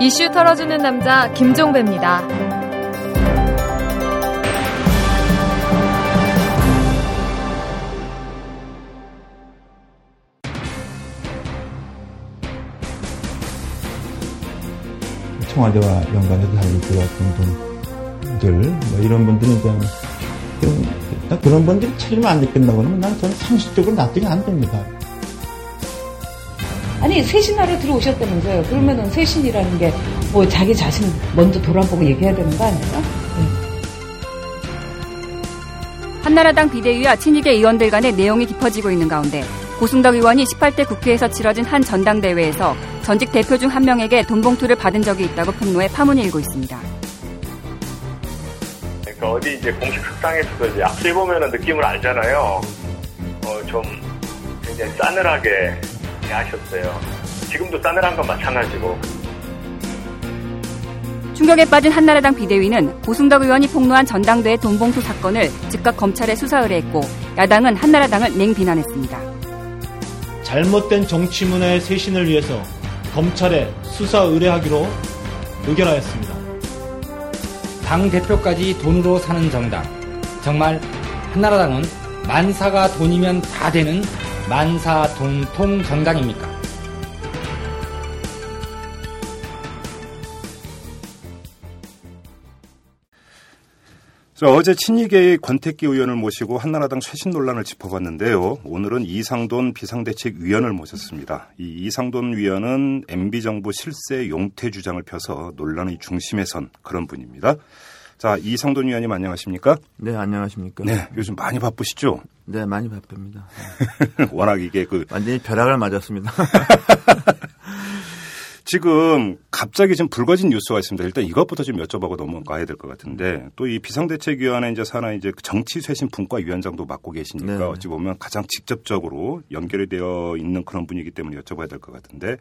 이슈 털어주는 남자 김종배입니다. 청와대와 연관해서 살고 들어왔던 분들, 뭐 이런 분들은 그냥, 그냥 그런 분들이 책임을 안 느낀다고 그러면 나는 저는 상식적으로 납득이 안 됩니다. 아니 쇄신하러 들어오셨다면서요. 그러면은 쇄신이라는 게 뭐 자기 자신 먼저 돌아보고 얘기해야 되는 거 아니에요? 네. 한나라당 비대위와 친이계 의원들 간의 내용이 깊어지고 있는 가운데 고승덕 의원이 18대 국회에서 치러진 한 전당대회에서 전직 대표 중 한 명에게 돈봉투를 받은 적이 있다고 폭로해 파문이 일고 있습니다. 그러니까 어디 이제 공식 식당에서도 이제 앞서 보면은 느낌을 알잖아요. 어, 좀 굉장히 싸늘하게 하셨어요. 지금도 싸늘한 건 마찬가지고. 충격에 빠진 한나라당 비대위는 고승덕 의원이 폭로한 전당대회 돈봉투 사건을 즉각 검찰에 수사 의뢰했고 야당은 한나라당을 냉비난했습니다. 잘못된 정치 문화의 쇄신을 위해서 검찰에 수사 의뢰하기로 의결하였습니다. 당 대표까지 돈으로 사는 정당. 정말 한나라당은 만사가 돈이면 다 되는 만사 돈통 정당입니까? 자, 어제 친이계의 권태기 의원을 모시고 한나라당 쇄신 논란을 짚어봤는데요. 오늘은 이상돈 비상대책위원을 모셨습니다. 이 이상돈 위원은 MB정부 실세 용퇴 주장을 펴서 논란의 중심에 선 그런 분입니다. 자, 이상돈 위원님 안녕하십니까? 네, 안녕하십니까? 네, 요즘 많이 바쁘시죠? 네, 많이 바쁩니다. 워낙 이게 그 완전히 벼락을 맞았습니다. 지금 갑자기 지금 불거진 뉴스가 있습니다. 일단 이것부터 좀 여쭤보고 넘어가야 될 것 같은데 또 이 비상대책위원회 이제 산하 이제 그 정치쇄신 분과 위원장도 맡고 계시니까 네. 어찌 보면 가장 직접적으로 연결이 되어 있는 그런 분이기 때문에 여쭤봐야 될 것 같은데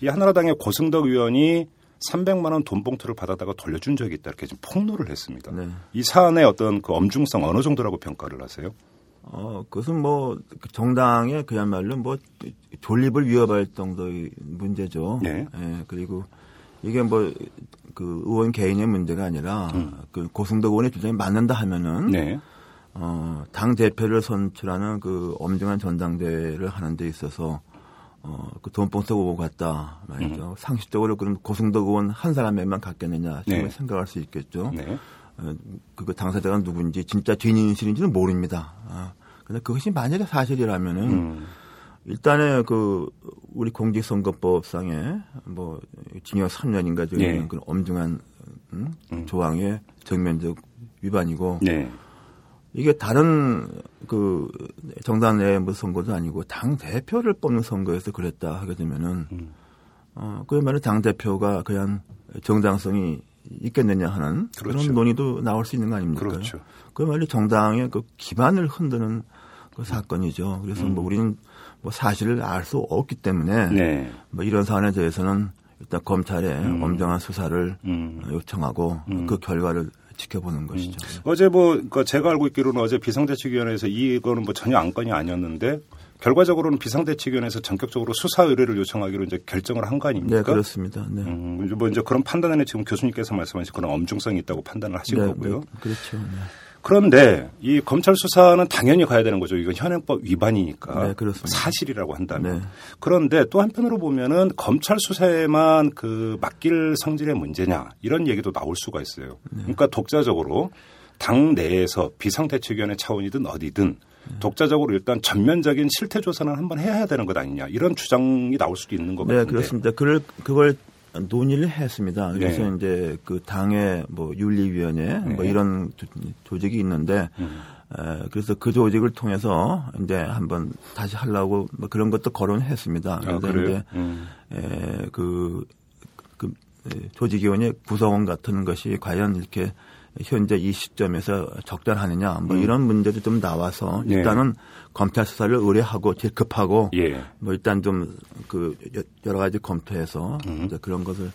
이 한나라당의 고승덕 의원이 300만 원 돈봉투를 받아다가 돌려준 적이 있다 이렇게 지금 폭로를 했습니다. 네. 이 사안의 어떤 그 엄중성 어느 정도라고 평가를 하세요? 어, 그것은 뭐 정당의 그야말로 뭐 존립을 위협할 정도의 문제죠. 네. 예, 그리고 이게 뭐 그 의원 개인의 문제가 아니라 그 고승덕 의원의 주장이 맞는다 하면은 음. 네. 어, 당 대표를 선출하는 그 엄중한 전당대회를 하는 데 있어서 어, 그 돈봉투 오고 갔다 말이죠. 상식적으로 그런 고승덕 의원 한 사람에만 갖겠느냐 네. 네. 생각할 수 있겠죠. 네. 어, 그거 당사자가 누군지 진짜 뒤인실인지는 모릅니다. 아, 근데 그것이 만약에 사실이라면은 음. 일단은 그 우리 공직선거법상에 뭐 징역 3년인가 저기 예. 그런 엄중한 음? 조항의 정면적 위반이고 네. 이게 다른 그 정당 내뭐 선거도 아니고 당 대표를 뽑는 선거에서 그랬다 하게 되면은 음. 어 그야말로 당 대표가 그냥 정당성이 있겠느냐 하는 그 그렇죠. 런 논의도 나올 수 있는 거 아닙니까? 그렇죠. 그야말로 정당의 그 기반을 흔드는 그 사건이죠. 그래서 뭐 우리는 뭐 사실을 알 수 없기 때문에 음. 네. 뭐 이런 사안에 대해서는 일단 검찰에 엄정한 수사를 음. 요청하고 그 결과를 지켜보는 것이죠. 어제 뭐 그러니까 제가 알고 있기로는 어제 비상대책위원회에서 이거는 뭐 전혀 안건이 아니었는데 결과적으로는 비상대책위원회에서 전격적으로 수사 의뢰를 요청하기로 이제 결정을 한 거 아닙니까? 네, 그렇습니다. 네. 음, 뭐 이제 그런 판단에는 지금 교수님께서 말씀하신 그런 엄중성이 있다고 판단을 하신 네, 거고요. 네, 그렇죠. 네. 그런데 이 검찰 수사는 당연히 가야 되는 거죠. 이건 현행법 위반이니까 네. 사실이라고 한다면. 네. 그런데 또 한편으로 보면은 검찰 수사에만 그 맡길 성질의 문제냐 이런 얘기도 나올 수가 있어요. 네. 그러니까 독자적으로 당 내에서 비상대책위원회 차원이든 어디든 네. 독자적으로 일단 전면적인 실태 조사는 한번 해야 되는 것 아니냐 이런 주장이 나올 수도 있는 것 네, 같은데. 그렇습니다. 그걸 그걸 논의를 했습니다. 그래서 네. 이제 그 당의 뭐 윤리위원회 뭐 네. 이런 조- 조직이 있는데 음. 에, 그래서 그 조직을 통해서 이제 한번 다시 하려고 뭐 그런 것도 거론했습니다. 아, 그런데 그래요? 이제 음. 에, 그, 그 에, 조직위원회 구성원 같은 것이 과연 이렇게 현재 이 시점에서 적절하느냐 뭐 이런 문제도 좀 나와서 음. 네. 일단은 검찰 수사를 의뢰하고 제일 급하고 예. 뭐 일단 좀 그 여러 가지 검토해서 음. 이제 그런 것을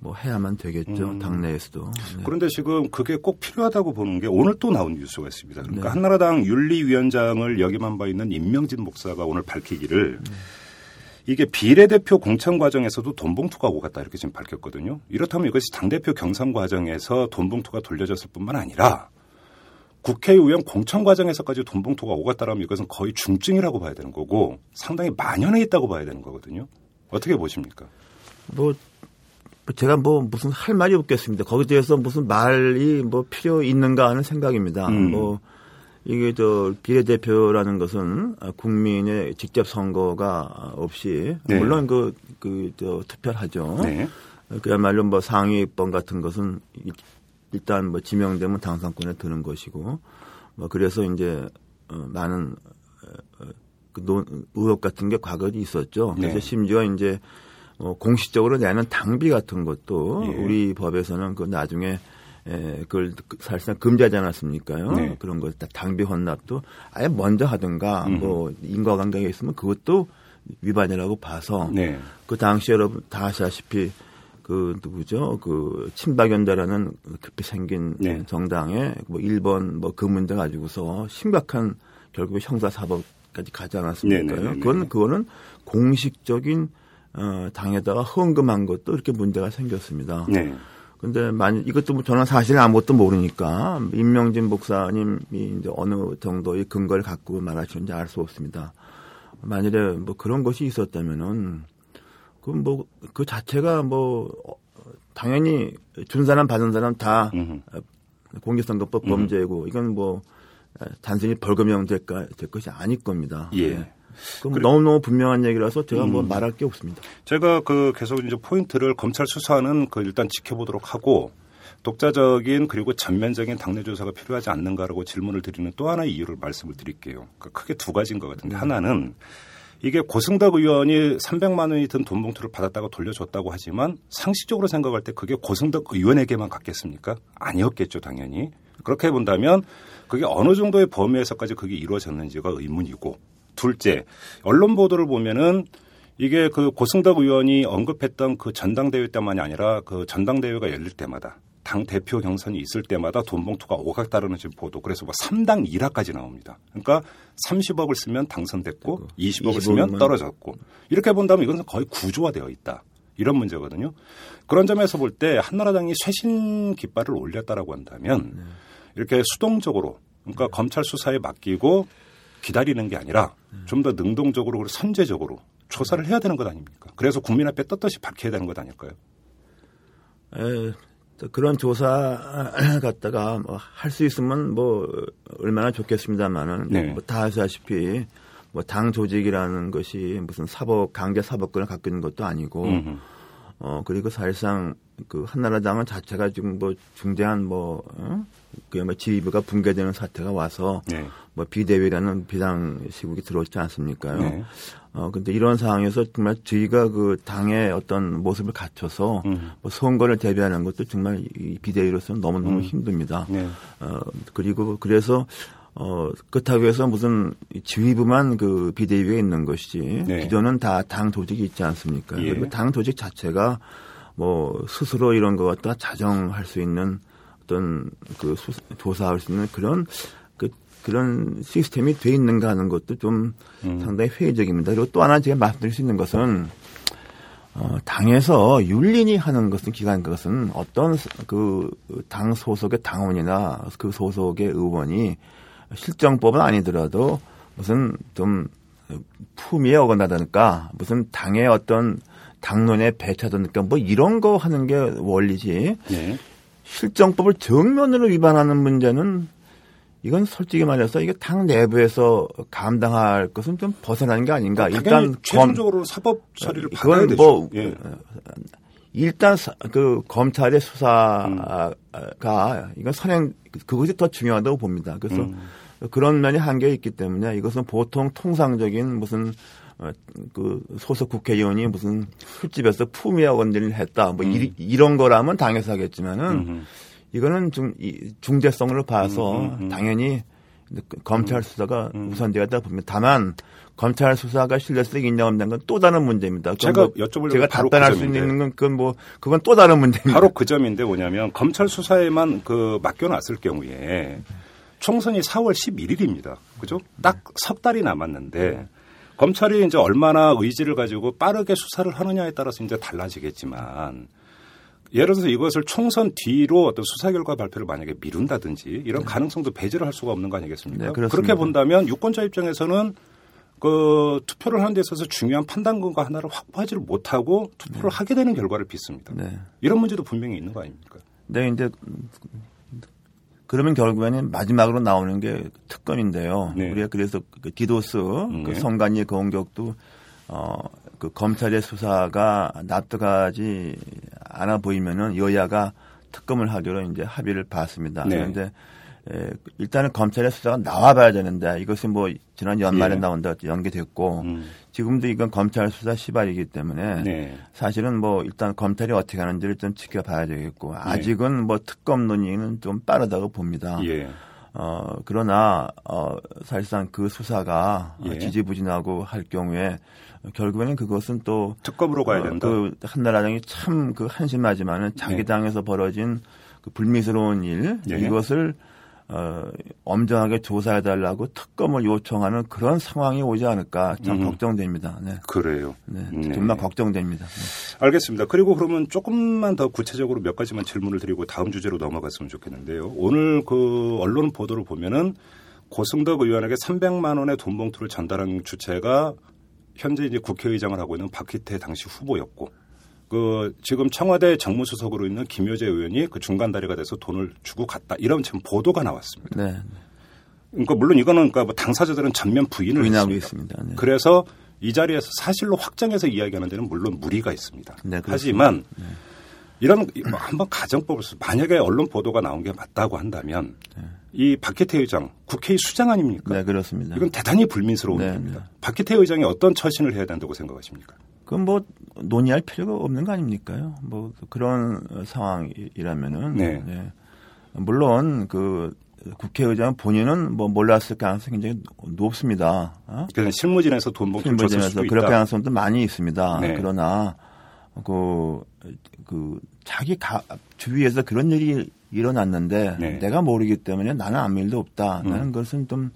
뭐 해야만 되겠죠 당내에서도. 네. 그런데 지금 그게 꼭 필요하다고 보는 게 오늘 또 나온 뉴스가 있습니다. 그러니까 네. 한나라당 윤리위원장을 역임한 바 있는 임명진 목사가 오늘 밝히기를 이게 비례대표 공천 과정에서도 돈 봉투가 오고 갔다 이렇게 지금 밝혔거든요. 이렇다면 이것이 당대표 경선 과정에서 돈 봉투가 돌려졌을 뿐만 아니라 국회의원 공천 과정에서까지 돈 봉투가 오갔다라면 이것은 거의 중증이라고 봐야 되는 거고 상당히 만연해 있다고 봐야 되는 거거든요. 어떻게 보십니까? 뭐 제가 뭐 무슨 할 말이 없겠습니다. 거기에 대해서 무슨 말이 뭐 필요 있는가 하는 생각입니다. 음. 뭐 이게 저 비례대표라는 것은 국민의 직접 선거가 없이 네. 물론 그 그저 투표를 하죠. 네. 그야말로 뭐 상위권 같은 것은 일- 일단 뭐 지명되면 당선권에 드는 것이고 뭐 그래서 이제 어, 많은 어, 어, 그 논, 의혹 같은 게 과거에 있었죠. 그래서 네. 심지어 이제 어, 공식적으로 내는 당비 같은 것도 예. 우리 법에서는 그 나중에 에, 그걸 그 사실상 금지하지 않았습니까요? 네. 그런 거 당비 헌납도 아예 먼저 하든가 음. 뭐 인과관계가 있으면 그것도 위반이라고 봐서 네. 그 당시 여러분 다 아시다시피 그 누구죠? 그 친박연대라는 급히 생긴 네. 정당에 뭐 1번 뭐그 문제 가지고서 심각한 결국 형사 사법까지 가지 않았습니까? 네, 네, 네, 네. 그건 그거는 공식적인 어 당에다가 헌금한 것도 이렇게 문제가 생겼습니다. 네. 근데 만 이것도 뭐 저는 사실 아무것도 모르니까 임명진 목사님이 이제 어느 정도의 근거를 갖고 말하시는지 알 수 없습니다. 만일에 뭐 그런 것이 있었다면은 그럼 뭐그 자체가 뭐 어, 당연히 준 사람 받은 사람 다 음흠. 공직선거법 범죄고 이건 뭐 단순히 벌금형 될까 될 것이 아닐 겁니다. 예. 네. 그럼 너무너무 분명한 얘기라서 제가 뭐 말할 게 없습니다. 제가 그 계속 이제 포인트를 검찰 수사는 그 일단 지켜보도록 하고 독자적인 그리고 전면적인 당내 조사가 필요하지 않는가라고 질문을 드리는 또 하나의 이유를 말씀을 드릴게요. 그러니까 크게 두 가지인 것 같은데 하나는 이게 고승덕 의원이 300만 원이 든 돈 봉투를 받았다고 돌려줬다고 하지만 상식적으로 생각할 때 그게 고승덕 의원에게만 갔겠습니까? 아니었겠죠, 당연히. 그렇게 본다면 그게 어느 정도의 범위에서까지 그게 이루어졌는지가 의문이고 둘째, 언론 보도를 보면은 이게 그 고승덕 의원이 언급했던 그 전당대회 때만이 아니라 그 전당대회가 열릴 때마다 당 대표 경선이 있을 때마다 돈 봉투가 오갔다라는 지금 보도. 그래서 뭐 3당 1화까지 나옵니다. 그러니까 30억을 쓰면 당선됐고 20억을 쓰면 25만. 떨어졌고 이렇게 본다면 이건 거의 구조화되어 있다. 이런 문제거든요. 그런 점에서 볼 때 한나라당이 쇄신 깃발을 올렸다라고 한다면 이렇게 수동적으로 그러니까 검찰 수사에 맡기고 기다리는 게 아니라 좀 더 능동적으로 그리고 선제적으로 조사를 해야 되는 것 아닙니까? 그래서 국민 앞에 떳떳이 밝혀야 되는 것 아닐까요? 에, 저 그런 조사 갖다가 뭐 할수 있으면 뭐 얼마나 좋겠습니다만은 네. 뭐다 아시다시피 뭐 당 조직이라는 것이 무슨 사법 강제 사법권을 갖고 있는 것도 아니고 음흠. 어 그리고 사실상 그 한나라당은 자체가 지금 뭐 중대한 뭐 어? 그뭐 지휘부가 붕괴되는 사태가 와서 네. 뭐 비대위라는 비상 시국이 들어왔지 않습니까요? 네. 어 근데 이런 상황에서 정말 저희가 그 당의 어떤 모습을 갖춰서 음. 뭐 선거를 대비하는 것도 정말 이 비대위로서는 너무 너무 음. 힘듭니다. 네. 어 그리고 그래서 어 그렇다고 해서 무슨 지휘부만 그 비대위에 있는 것이지 네. 기존은 다 당 조직이 있지 않습니까? 예. 그리고 당 조직 자체가 뭐 스스로 이런 것 갖다 자정할 수 있는 어떤 그 수- 조사할 수 있는 그런 그 그런 시스템이 돼 있는가 하는 것도 좀 음. 상당히 회의적입니다. 그리고 또 하나 제가 말씀드릴 수 있는 것은 어, 당에서 윤리니 하는 것은 기관 것은 어떤 그 당 소속의 당원이나 그 소속의 의원이 실정법은 아니더라도 무슨 좀 품위에 어긋나다니까 무슨 당의 어떤 당론에 배차다니까 뭐 이런 거 하는 게 원리지 네. 실정법을 정면으로 위반하는 문제는 이건 솔직히 말해서 이게 당 내부에서 감당할 것은 좀 벗어나는 게 아닌가. 일단 검, 최종적으로 사법 처리를 받아야 되죠. 뭐 예. 일단 사- 그 검찰의 수사가 이건 선행 그것이 더 중요하다고 봅니다. 그래서 음. 그런 면이 한계 있기 때문에 이것은 보통 통상적인 무슨 어, 그 소속 국회의원이 무슨 술집에서 품위에 어건드를 했다 뭐 이, 이런 거라면 당해서 하겠지만은 음. 이거는 좀 이- 중대성을 봐서 음, 음, 음. 당연히 검찰 수사가 우선되었다 봅니다. 다만 검찰 수사가 신뢰성이 있냐 없냐는 건 또 다른 문제입니다. 제가 뭐 여쭤보려고 제가 답변할 그 수. 있는 건 그건 뭐 그건 또 다른 문제입니다. 바로 그 점인데 뭐냐면 검찰 수사에만 그 맡겨놨을 경우에 총선이 4월 11일입니다. 그죠? 딱 석 달이 남았는데 검찰이 이제 얼마나 의지를 가지고 빠르게 수사를 하느냐에 따라서 이제 달라지겠지만 예를 들어서 이것을 총선 뒤로 어떤 수사 결과 발표를 만약에 미룬다든지 이런 가능성도 배제를 할 수가 없는 거 아니겠습니까? 네, 그렇습니다. 그렇게 본다면 유권자 입장에서는 그 투표를 하는 데 있어서 중요한 판단근거 하나를 확보하지를 못하고 투표를 하게 되는 결과를 빚습니다. 네. 이런 문제도 분명히 있는 거 아닙니까? 네, 이제 그러면 결국에는 마지막으로 나오는 게 특검인데요. 네. 우리가 그래서 그 디도스 네. 그 성관리 공격도 어 그 검찰의 수사가 납득하지 않아 보이면은 여야가 특검을 하기로 이제 합의를 봤습니다. 네. 그런데 에, 일단은 검찰의 수사가 나와봐야 되는데 이것이 뭐 지난 연말에 예. 나온다 연기됐고 음. 지금도 이건 검찰 수사 시발이기 때문에 네. 사실은 뭐 일단 검찰이 어떻게 하는지를 좀 지켜봐야 되겠고 아직은 뭐 특검 논의는 좀 빠르다고 봅니다. 예. 어 그러나 어 사실상 그 수사가 예. 지지부진하고 할 경우에 결국에는 그것은 또 특검으로 가야 어, 된다. 그 한나라당이 참 그 한심하지만은 자기 네. 당에서 벌어진 그 불미스러운 일 예. 이것을 어, 엄정하게 조사해달라고 특검을 요청하는 그런 상황이 오지 않을까 참 음. 걱정됩니다. 네. 그래요. 네. 네. 정말 걱정됩니다. 네. 알겠습니다. 그리고 그러면 조금만 더 구체적으로 몇 가지만 질문을 드리고 다음 주제로 넘어갔으면 좋겠는데요. 오늘 그 언론 보도를 보면은 고승덕 의원에게 300만 원의 돈 봉투를 전달한 주체가 현재 이제 국회의장을 하고 있는 박희태 당시 후보였고 그 지금 청와대 정무수석으로 있는 김효재 의원이 그 중간 다리가 돼서 돈을 주고 갔다 이런 지금 보도가 나왔습니다. 네. 그러니까 물론 이거는 그러니까 뭐 당사자들은 전면 부인을 했습니다. 있습니다. 네. 그래서 이 자리에서 사실로 확정해서 이야기하는 데는 물론 무리가 있습니다. 네. 하지만 이런 뭐 한번 가정법을 써 만약에 언론 보도가 나온 게 맞다고 한다면 이 박희태 의장 국회의 수장 아닙니까? 네, 그렇습니다. 이건 대단히 불민스러운 네, 일입니다. 네. 박희태 의장이 어떤 처신을 해야 된다고 생각하십니까? 그건 뭐 논의할 필요가 없는 거 아닙니까요? 뭐 그런 상황이라면은 네. 네. 물론 그 국회의장 본인은 뭐 몰랐을 가능성이 굉장히 높습니다. 어? 그래서 실무진에서 돈 줬을 실무진에서 그럴. 가능성도 많이 있습니다. 네. 그러나 그, 그 자기 가, 주위에서 그런 일이 일어났는데 네. 내가 모르기 때문에 나는 아무 일도 없다. 음. 나는 것은 좀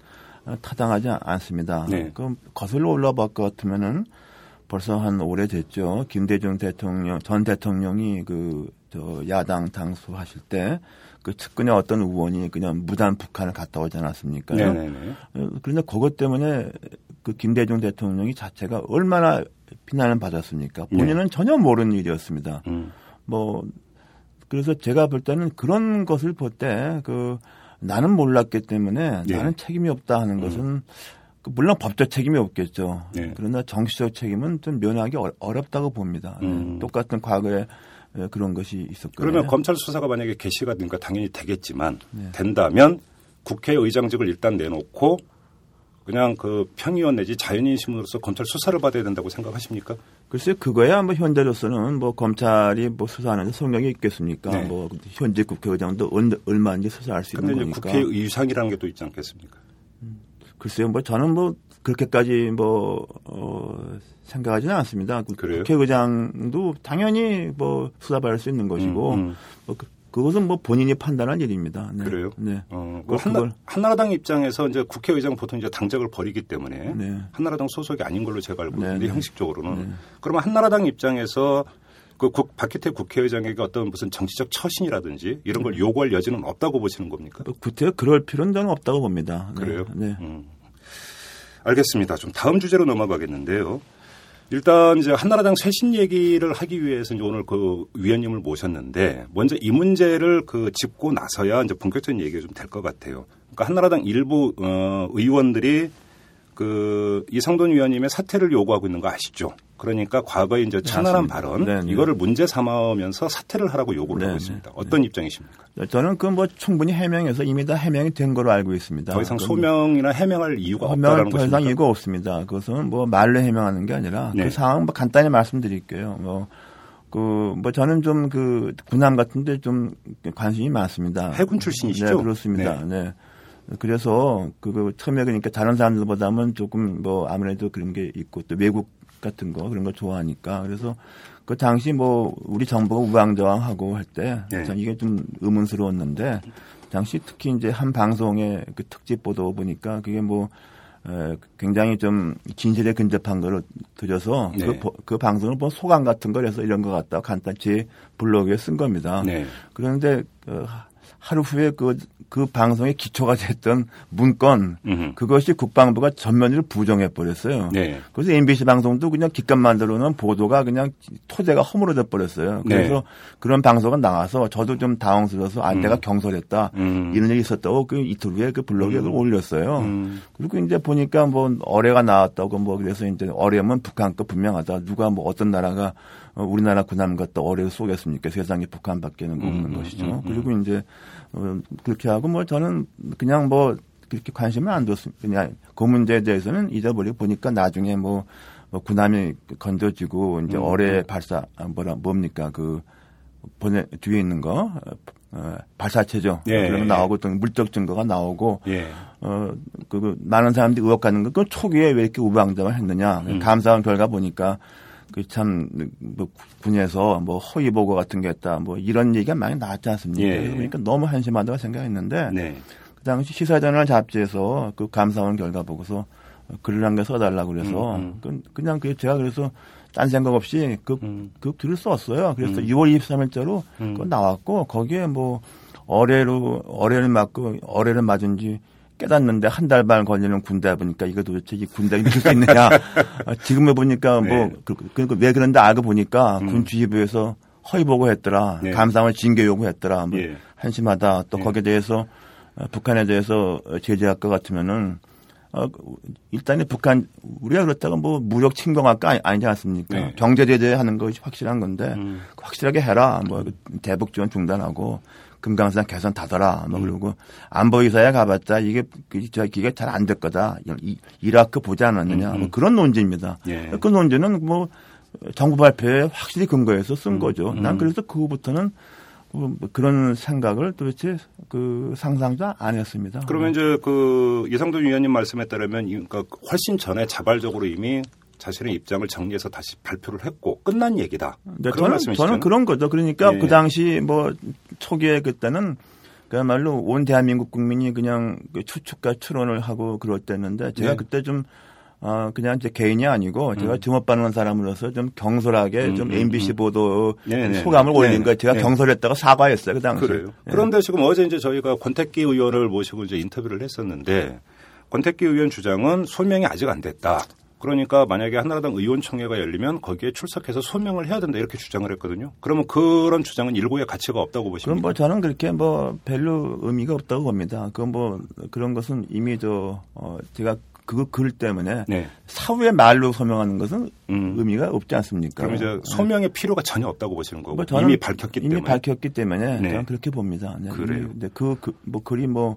타당하지 않습니다. 네. 그럼 거슬러 올라볼 것 같으면은 벌써 한 오래됐죠. 김대중 대통령 전 대통령이 그 저 야당 당수하실 때 그 측근의 어떤 의원이 그냥 무단 북한을 갔다 오지 않았습니까? 네네네. 어, 그런데 그것 때문에 그 김대중 대통령이 자체가 얼마나 비난을 받았습니까? 본인은 전혀 모르는 일이었습니다. 네. 음. 뭐 그래서 제가 볼 때는 그런 것을 볼 때 그 나는 몰랐기 때문에 예. 나는 책임이 없다 하는 것은 그 물론 법적 책임이 없겠죠. 예. 그러나 정치적 책임은 좀 면하기 어- 어렵다고 봅니다. 네. 음. 똑같은 과거에 그런 것이 있었거든요. 그러면 검찰 수사가 만약에 개시가 되니까 당연히 되겠지만 네. 된다면 국회의장직을 일단 내놓고 그냥 그 평의원 내지 자연인 신문으로서 검찰 수사를 받아야 된다고 생각하십니까? 글쎄 그거야 뭐 현재로서는 뭐 검찰이 뭐 수사하는데 성격이 있겠습니까? 네. 뭐 현재 국회의장도 얼- 얼마인지 수사할 수 근데 있는 거니까. 국회의장이라는 게 또 있지 않겠습니까? 글쎄요, 뭐 저는 뭐 그렇게까지 뭐 어, 생각하지는 않습니다. 그 그래요? 국회의장도 당연히 뭐 수사받을 수 있는 것이고 음, 음. 뭐 그, 그것은 뭐 본인이 판단할 일입니다. 네. 그래요? 네. 어, 그뭐 한나, 한나라당 입장에서 이제 국회의장 보통 이제 당적을 버리기 때문에 네. 한나라당 소속이 아닌 걸로 제가 알고 네, 있는데 네. 형식적으로는 네. 그러면 한나라당 입장에서 그 국, 박희태 국회의장에게 어떤 무슨 정치적 처신이라든지 이런 네. 걸 요구할 여지는 없다고 보시는 겁니까? 뭐 구태여 그럴 필요는 저는 없다고 봅니다. 네. 그래요? 네. 음. 알겠습니다. 좀 다음 주제로 넘어가겠는데요. 일단 이제 한나라당 쇄신 얘기를 하기 위해서 이제 오늘 그 위원님을 모셨는데 먼저 이 문제를 그 짚고 나서야 이제 본격적인 얘기가 좀 될 것 같아요. 그러니까 한나라당 일부 어, 의원들이 그 이상돈 위원님의 사퇴를 요구하고 있는 거 아시죠? 그러니까 과거에 이제 천안한 맞습니다. 발언 네, 네. 이거를 문제 삼으면서 사퇴를 하라고 요구를 네, 하고 네, 있습니다. 어떤 입장이십니까? 저는 그 뭐 충분히 해명해서 이미 다 해명이 된 거로 알고 있습니다. 더 이상 소명이나 해명할 이유가 해명을 없다라는 더 이상? 이유가 없습니다. 그것은 뭐 말로 해명하는 게 아니라 네. 그 상황 뭐 간단히 말씀드릴게요. 뭐, 그, 뭐 저는 좀 그 군함 같은데 좀 관심이 많습니다. 해군 출신이시죠? 네, 그렇습니다. 네. 그래서 그 처음에 그러니까 다른 사람들보다는 조금 뭐 아무래도 그런 게 있고 또 외국 같은 거 그런 거 좋아하니까 그래서 그 당시 뭐 우리 정부가 우왕좌왕하고 할때 네. 전 이게 좀 의문스러웠는데 당시 특히 이제 한 방송의 그 특집 보도 보니까 그게 뭐 에, 굉장히 좀 진실에 근접한 거를 들여서 네. 그, 보- 그 방송을 뭐 소감 같은 걸 해서 이런 것 같다 간단 제 블로그에 쓴 겁니다. 네. 그런데 그 하루 후에 그, 그 방송의 기초가 됐던 문건 음흠. 그것이 국방부가 전면으로 부정해 버렸어요. 네. 그래서 MBC 방송도 그냥 기껏 만들어 놓은 보도가 그냥 토대가 허물어져 버렸어요. 그래서 네. 그런 방송가 나와서 저도 좀 당황스러워서 아 내가 경솔했다 음. 이런 일이 있었다고 그 이틀 후에 그 블로그에 그걸 올렸어요. 음. 그리고 이제 보니까 뭐 어뢰가 나왔다고 뭐 그래서 이제 어뢰면 북한 거 분명하다. 누가 뭐 어떤 나라가 어, 우리나라 군함 갖다 어뢰를 쏘겠습니까? 세상에 북한밖에는 없는 음, 것이죠. 음, 음. 그리고 이제 어, 그렇게 하고 뭐 저는 그냥 뭐 그렇게 관심을 안 뒀습니다. 그냥 그 문제에 대해서는 잊어버리고 보니까 나중에 뭐, 뭐 군함이 건져지고 이제 음, 어뢰 발사 아, 뭐라 뭡니까 그 보내 뒤에 있는 거 어, 발사체죠. 예, 그런 거 예. 나오고 또 물적 증거가 나오고 예. 어, 그, 그, 많은 사람들이 의혹하는 건, 그 초기에 왜 이렇게 우방장을 했느냐. 음. 감사원 결과 보니까, 그 참, 뭐, 군에서 뭐 허위 보고 같은 게 있다. 뭐 이런 얘기가 많이 나왔지 않습니까? 예. 그러니까 너무 한심하다고 생각했는데, 네. 그 당시 시사저널 잡지에서 그 감사원 결과 보고서 글을 한 개 써달라고 그래서, 음, 그, 그냥 그 제가 그래서 딴 생각 없이 그, 음. 그 글을 썼어요. 그래서 음. 6월 23일자로 음. 그거 나왔고, 거기에 뭐, 어뢰로, 어뢰를 맞고, 어뢰를 맞은 지 깨닫는데 한 달 반 걸리는 군대 보니까 이거 도대체 이 군대가 믿을 수 있느냐. 아, 지금에 보니까 뭐, 네. 그, 그, 그, 왜 그런데 알고 보니까 음. 군 주지부에서 허위 보고 했더라. 네. 감상을 징계 요구했더라. 뭐 예. 한심하다. 또 예. 거기에 대해서 어, 북한에 대해서 제재할 것 같으면은 어, 일단은 북한 우리가 그렇다고 뭐 무력 침공할 거 아니, 아니지 않습니까? 네. 경제 제재하는 것이 확실한 건데 음. 확실하게 해라. 뭐 대북 지원 중단하고 금강산 개선 닫아라. 뭐 그리고 안보 이사에 가봤자 이게 그, 저 기가 잘 안 될 거다. 이, 이라크 보지 않았느냐. 음, 뭐 그런 논지입니다. 예. 그 논지는 뭐 정부 발표에 확실히 근거해서 쓴 음, 거죠. 난 그래서 그 후부터는 뭐 그런 생각을 도대체 그 상상도 안 했습니다. 그러면 이제 그 이상돈 위원님 말씀에 따르면 이- 그러니까 훨씬 전에 자발적으로 이미 자신의 입장을 정리해서 다시 발표를 했고 끝난 얘기다. 네, 그런 저는? 저는 그런 거죠. 그러니까 예. 그 당시 뭐 초기에 그때는 그야말로 온 대한민국 국민이 그냥 그 추측과 추론을 하고 그럴 때였는데 제가 네. 그때 좀 어, 그냥 제 개인이 아니고 제가 주목받는 사람으로서 좀 경솔하게 음, 좀 음, MBC 음. 보도 네, 네, 소감을 네. 올린 네, 거예요. 제가 네. 경솔했다가 사과했어요. 그 당시. 그래요. 그런데 지금 어제 이제 저희가 권태기 의원을 모시고 이제 인터뷰를 했었는데 권태기 의원 주장은 소명이 아직 안 됐다. 그러니까 만약에 한나라당 의원총회가 열리면 거기에 출석해서 소명을 해야 된다 이렇게 주장을 했거든요. 그러면 그런 주장은 일고의 가치가 없다고 그럼 보십니까? 뭐 저는 그렇게 뭐 별로 의미가 없다고 봅니다. 그건 뭐 그런 것은 이미 저 어, 제가 그글 때문에 네. 사후에 말로 소명하는 것은 음. 의미가 없지 않습니까? 그럼 이제 소명의 필요가 전혀 없다고 보시는 거고 뭐 이미 밝혔기 이미 때문에 밝혔기 때문에 네. 저는 그렇게 봅니다. 네. 그래요? 음. 이미 근데 그, 그, 뭐 글이 뭐,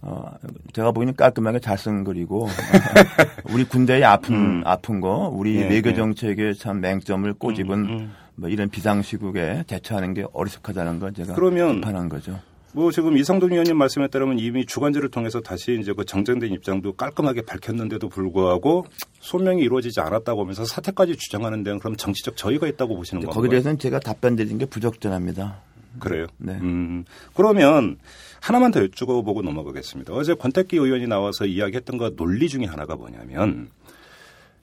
어, 제가 보기에는 깔끔하게 잘 쓴 글이고, 우리 군대의 아픈, 음. 아픈 거, 우리 네, 외교 네. 정책의 참 맹점을 꼬집은 음. 뭐 이런 비상시국에 대처하는 게 어리숙하다는 걸 제가 그러면 비판한 거죠. 뭐 지금 이상돈 의원님 말씀에 따르면 이미 주관제를 통해서 다시 이제 그 정정된 입장도 깔끔하게 밝혔는데도 불구하고 소명이 이루어지지 않았다고 하면서 사퇴까지 주장하는 데는 그럼 정치적 저의가 있다고 보시는 건가요? 거기에 대해서는 제가 답변 드린 게 부적절합니다. 그래요. 네. 음, 그러면 하나만 더 여쭈어보고 넘어가겠습니다. 어제 권태기 의원이 나와서 이야기했던 거 논리 중에 하나가 뭐냐면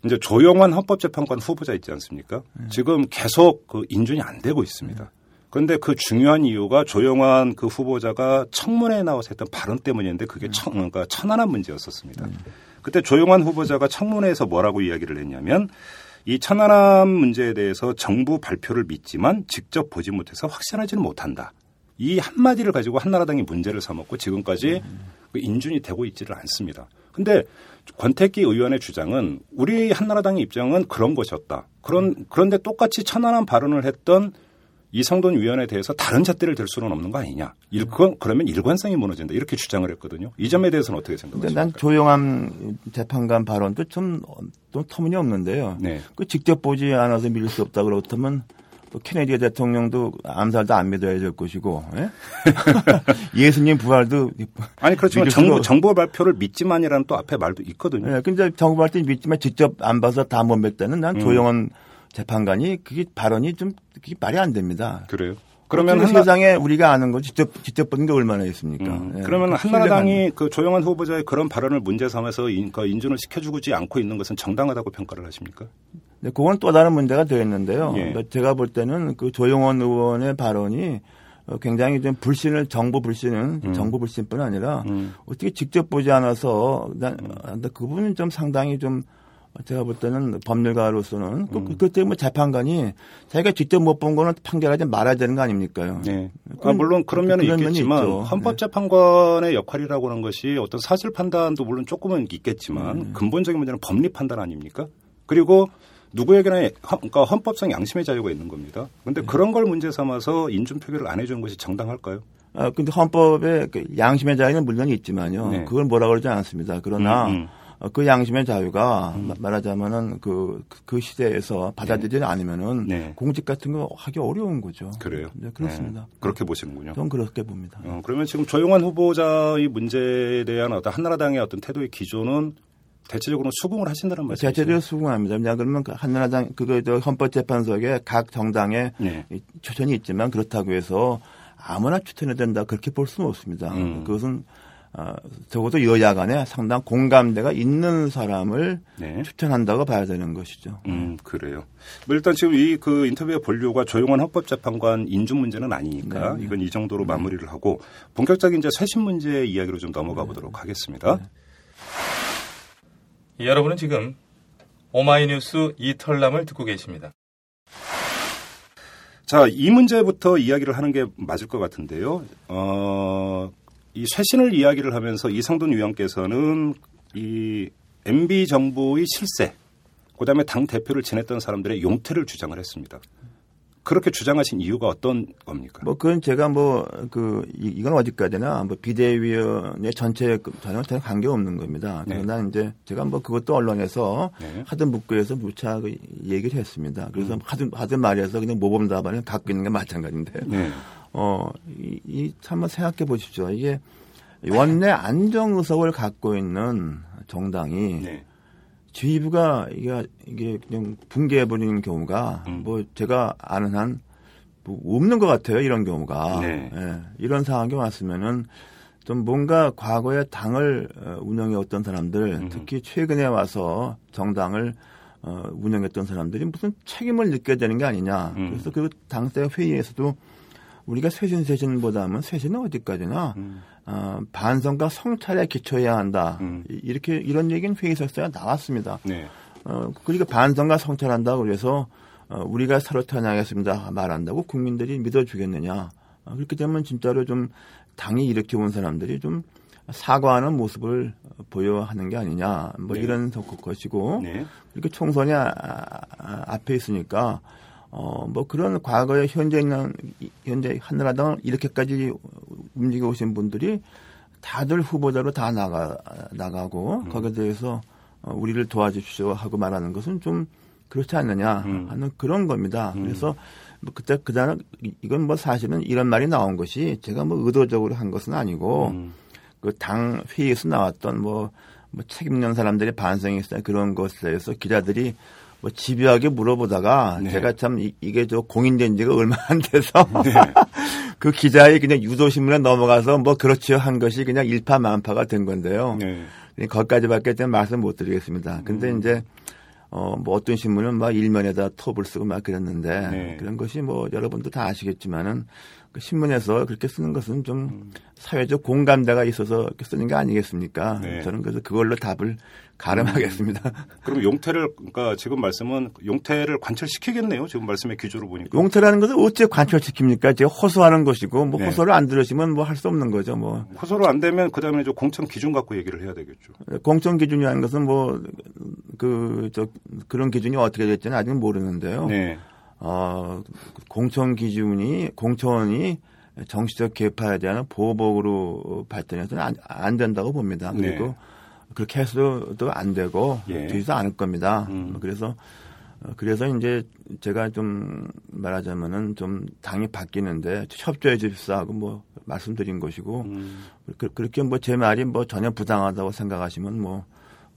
이제 조영환 헌법재판관 후보자 있지 않습니까? 네. 지금 계속 그 인준이 안 되고 있습니다. 그 런데 그 중요한 이유가 조영환 그 후보자가 청문회에 나와서 했던 발언 때문인데 그게 청, 그러니까 천안한 문제였었습니다. 그때 조영환 후보자가 청문회에서 뭐라고 이야기를 했냐면 이 천안함 문제에 대해서 정부 발표를 믿지만 직접 보지 못해서 확신하지는 못한다. 이 한마디를 가지고 한나라당이 문제를 삼았고 지금까지 그 인준이 되고 있지를 않습니다. 근데 권태기 의원의 주장은 우리 한나라당의 입장은 그런 것이었다. 그런 그런데 똑같이 천안함 발언을 했던 이성돈 위원에 대해서 다른 잣대를 들 수는 없는 거 아니냐. 일, 그건 그러면 일관성이 무너진다. 이렇게 주장을 했거든요. 이 점에 대해서는 어떻게 생각하십니까? 난 조영암 재판관 발언도 좀, 좀 터무니없는데요. 네. 그 직접 보지 않아서 믿을 수 없다 그렇다면 또 케네디 대통령도 암살도 안 믿어야 될 것이고 예? 수님 부활도 아니 그렇지만 정부 정부 발표를 믿지만이라는 또 앞에 말도 있거든요. 예, 근데 정부 발표 믿지만 직접 안 봐서 다 못 믿다는 난 음. 조영원 재판관이 그게 발언이 좀 그게 말이 안 됩니다. 그래요. 그러면 한 세상에 우리가 아는 거 직접 직접 보는 게 얼마나 있습니까? 음, 예. 그러면 그 한나라당이 그 조영환 후보자의 그런 발언을 문제 삼아서 인, 그 인준을 시켜주지 않고 있는 것은 정당하다고 평가를 하십니까? 네, 그건 또 다른 문제가 되었는데요. 예. 그러니까 제가 볼 때는 그 조영원 의원의 발언이 어, 굉장히 좀 불신을 정부 불신은 음. 정부 불신뿐 아니라 음. 어떻게 직접 보지 않아서 난 음. 그 부분은 좀 상당히 좀 제가 볼 때는 법률가로서는 그, 음. 그, 때문에 뭐 재판관이 자기가 직접 못 본 거는 판결하지 말아야 되는 거 아닙니까요? 네. 아, 물론 그런 면은 있겠지만 헌법재판관의 네. 역할이라고 하는 것이 어떤 사실 판단도 물론 조금은 있겠지만 음. 근본적인 문제는 법리 판단 아닙니까? 그리고 누구에게나 그러니까 헌법상 양심의 자유가 있는 겁니다. 그런데 네. 그런 걸 문제 삼아서 인준 표결을 안 해주는 것이 정당할까요? 아 근데 헌법에 그 양심의 자유는 물론 있지만요. 네. 그걸 뭐라 그러지 않습니다. 그러나 음, 음. 어, 그 양심의 자유가 음. 말하자면은 그, 그 시대에서 받아들이지 네. 않으면은 네. 공직 같은 거 하기 어려운 거죠. 그래요? 네, 그렇습니다. 네. 그렇게 보시는군요. 전 그렇게 봅니다. 어, 그러면 지금 조용한 후보자의 문제에 대한 어떤 한나라당의 어떤 태도의 기조는 대체적으로 수긍을 하신다는 말씀이죠. 대체적으로 수긍합니다. 그냥 그러면 그 한나라당 그거 저 헌법재판소에 각 정당에 네. 추천이 있지만 그렇다고 해서 아무나 추천해야 된다 그렇게 볼 수는 없습니다. 음. 그것은 어, 적어도 여야 간에 상당 공감대가 있는 사람을 네. 추천한다고 봐야 되는 것이죠. 음, 그래요. 뭐 일단 지금 이 그 인터뷰의 본류가 조용한 헌법재판관 인준 문제는 아니니까 네. 이건 이 정도로 마무리를 하고 본격적인 이제 쇄신 문제 이야기로 좀 넘어가 보도록 하겠습니다. 네. 여러분은 지금 오마이뉴스 이털남을 듣고 계십니다. 자, 이 문제부터 이야기를 하는 게 맞을 것 같은데요. 어, 이 쇄신을 이야기를 하면서 이상돈 위원께서는 이 MB 정부의 실세, 그다음에 당 대표를 지냈던 사람들의 용태를 주장을 했습니다. 그렇게 주장하신 이유가 어떤 겁니까? 뭐 그건 제가 뭐 그 이건 어디까지나 뭐 비대위원회 전체 전혀 전혀 관계 없는 겁니다. 네. 그러나 이제 제가 뭐 그것도 언론에서 네. 하든 북구에서 무차 얘기를 했습니다. 그래서 음. 하든 하든 말해서 그냥 모범 답안을 갖고 있는 게 마찬가지인데. 네. 어, 이, 이, 한번 생각해 보십시오. 이게 원내 안정 의석을 갖고 있는 정당이 네. 지휘부가 이게, 이게 그냥 붕괴해 버리는 경우가 음. 뭐 제가 아는 한 뭐 없는 것 같아요. 이런 경우가. 네. 예, 이런 상황이 왔으면은 좀 뭔가 과거에 당을 어, 운영해 왔던 사람들 음. 특히 최근에 와서 정당을 어, 운영했던 사람들이 무슨 책임을 느껴야 되는 게 아니냐. 음. 그래서 그 당대 회의에서도 우리가 쇄신 쇄신보다는 쇄신은 어디까지나 음. 어, 반성과 성찰에 기초해야 한다. 음. 이렇게 이런 얘기는 회의서에 나왔습니다. 네. 어, 그러니까 반성과 성찰한다 그래서 어, 우리가 새로 태어나겠습니다 말한다고 국민들이 믿어주겠느냐. 어, 그렇게 되면 진짜로 좀 당이 일으켜 온 사람들이 좀 사과하는 모습을 보여하는 게 아니냐. 뭐 네. 이런 것이고. 네. 이렇게 총선이 아, 아, 앞에 있으니까 어, 뭐 그런 과거에 현재 있는, 현재 한나라당을 이렇게까지 움직여 오신 분들이 다들 후보자로 다 나가, 나가고 음. 거기에 대해서 어, 우리를 도와주십시오 하고 말하는 것은 좀 그렇지 않느냐 음. 하는 그런 겁니다. 음. 그래서 뭐 그때 그다음 이건 뭐 사실은 이런 말이 나온 것이 제가 뭐 의도적으로 한 것은 아니고 음. 그당 회의에서 나왔던 뭐, 뭐 책임있는 사람들의 반성이 있어요. 그런 것에 대해서 기자들이 뭐 집요하게 물어보다가 네. 제가 참 이, 게저 공인된 지가 얼마 안 돼서 네. 그 기자의 그냥 유도신문에 넘어가서 뭐 그렇죠 한 것이 그냥 일파만파가 된 건데요. 네. 거기까지밖에 좀 말씀 못 드리겠습니다. 근데 음. 이제 어, 뭐 어떤 신문은 막 일면에다 톱을 쓰고 막 그랬는데 네. 그런 것이 뭐 여러분도 다 아시겠지만은 그 신문에서 그렇게 쓰는 것은 좀 음. 사회적 공감대가 있어서 쓰는 게 아니겠습니까? 네. 저는 그래서 그걸로 답을 가름하겠습니다. 음. 그럼 용태를 그러니까 지금 말씀은 용태를 관철시키겠네요. 지금 말씀의 기조로 보니까. 용태라는 것은 어째 관철시킵니까? 제가 호소하는 것이고 뭐 네. 호소를 안 들으시면 뭐 할 수 없는 거죠. 뭐 호소를 안 되면 그다음에 이제 공천 기준 갖고 얘기를 해야 되겠죠. 공천 기준이라는 것은 뭐 그 저 그런 기준이 어떻게 될지는 아직 모르는데요. 네. 어, 공천 기준이 공천이 정치적 개파에 대한 보복으로 발전해서는 안, 안 된다고 봅니다. 그리고 네. 그렇게 해서도 안 되고 예. 되지도 않을 겁니다. 음. 그래서 어, 그래서 이제 제가 좀 말하자면은 좀 당이 바뀌는데 협조해 주십사 하고 뭐 말씀드린 것이고 음. 그, 렇게 뭐 제 말이 뭐 전혀 부당하다고 생각하시면 뭐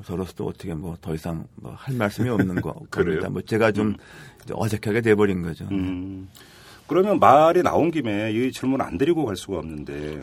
저로서도 어떻게 뭐 더 이상 뭐 할 말씀이 없는 거 겁니다. 뭐 제가 좀 음. 어색하게 돼버린 거죠. 음. 그러면 말이 나온 김에 이 질문 안 드리고 갈 수가 없는데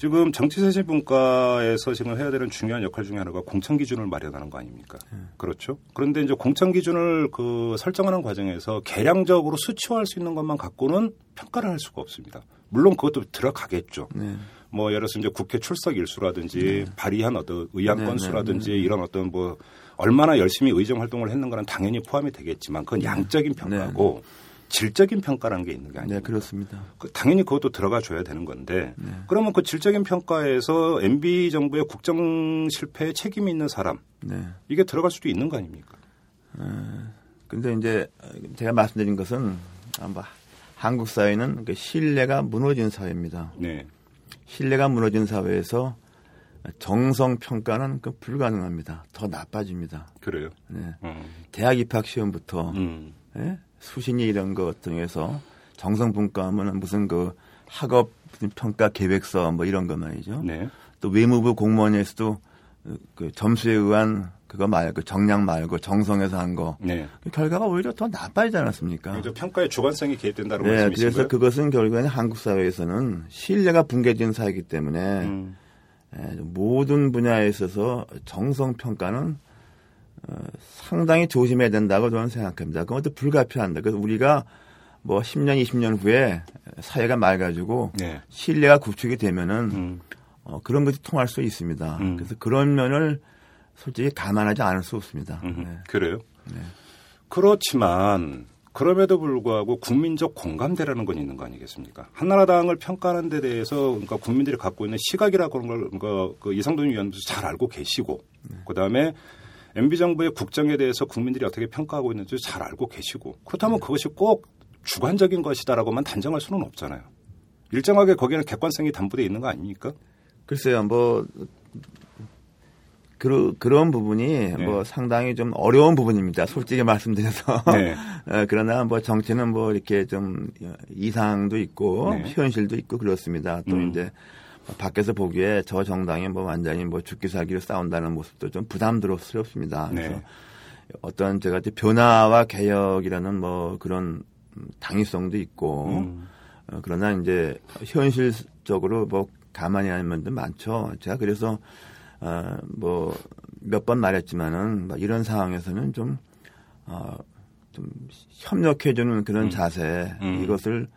지금 정치세신 분과에서 지금 해야 되는 중요한 역할 중에 하나가 공천 기준을 마련하는 거 아닙니까? 그렇죠. 그런데 이제 공천 기준을 그 설정하는 과정에서 계량적으로 수치화할 수 있는 것만 갖고는 평가를 할 수가 없습니다. 물론 그것도 들어가겠죠. 네. 뭐 예를 들어서 이제 국회 출석 일수라든지 발의한 어떤 의안 네, 건수라든지 네, 네. 이런 어떤 뭐 얼마나 열심히 의정 활동을 했는가는 당연히 포함이 되겠지만 그건 양적인 평가고 질적인 평가라는 게 있는 게 아니에요. 네, 그렇습니다. 그 당연히 그것도 들어가 줘야 되는 건데 그러면 그 질적인 평가에서 MB 정부의 국정 실패에 책임이 있는 사람 네. 이게 들어갈 수도 있는 거 아닙니까? 근데 이제 제가 말씀드린 것은 아마 한국 사회는 그 신뢰가 무너진 사회입니다. 네. 신뢰가 무너진 사회에서 정성 평가는 그 불가능합니다. 더 나빠집니다. 그래요. 네. 음. 대학 입학 시험부터 음. 예? 수신이 이런 것 등에서 정성 평가하면 무슨 그 학업 평가 계획서 뭐 이런 거 말이죠. 네. 또 외무부 공무원에서도 그 점수에 의한 그거 말고 정량 말고 정성에서 한 거. 네. 그 결과가 오히려 더 나빠지지 않았습니까? 그러니까 평가의 주관성이 개입된다는 네, 말씀이신 그래서 거예요? 그것은 결국에는 한국 사회에서는 신뢰가 붕괴된 사회이기 때문에 음. 에, 모든 분야에 있어서 정성 평가는 어, 상당히 조심해야 된다고 저는 생각합니다. 그것도 불가피한다. 그래서 우리가 뭐 10년, 20년 후에 사회가 맑아지고 네. 신뢰가 구축이 되면은 음. 어, 그런 것이 통할 수 있습니다. 음. 그래서 그런 면을 솔직히 감안하지 않을 수 없습니다. 음, 네. 그래요? 그렇지만 그럼에도 불구하고 국민적 공감대라는 건 있는 거 아니겠습니까? 한나라당을 평가하는 데 대해서 그러니까 국민들이 갖고 있는 시각이라고 하는 걸 그러니까 그 이상돈 위원도 잘 알고 계시고 그다음에 MB 정부의 국정에 대해서 국민들이 어떻게 평가하고 있는지 잘 알고 계시고 그렇다면 그것이 꼭 주관적인 것이다라고만 단정할 수는 없잖아요. 일정하게 거기에는 객관성이 담보되어 있는 거 아닙니까? 글쎄요, 뭐, 그, 그런 부분이 뭐 상당히 좀 어려운 부분입니다. 솔직히 말씀드려서. 네. 어, 그러나 뭐 정치는 뭐 이렇게 좀 이상도 있고 네. 현실도 있고 그렇습니다. 또 음. 이제 밖에서 보기에 저 정당이 뭐 완전히 뭐 죽기 살기로 싸운다는 모습도 좀 부담스럽습니다. 그래서 네. 어떤 제가 이제 변화와 개혁이라는 뭐 그런 당위성도 있고 음. 어, 그러나 이제 현실적으로 뭐 가만히 하는 면도 많죠. 제가 그래서 어, 뭐 몇 번 말했지만은 뭐 이런 상황에서는 좀 어, 좀 협력해주는 그런 자세 음. 이것을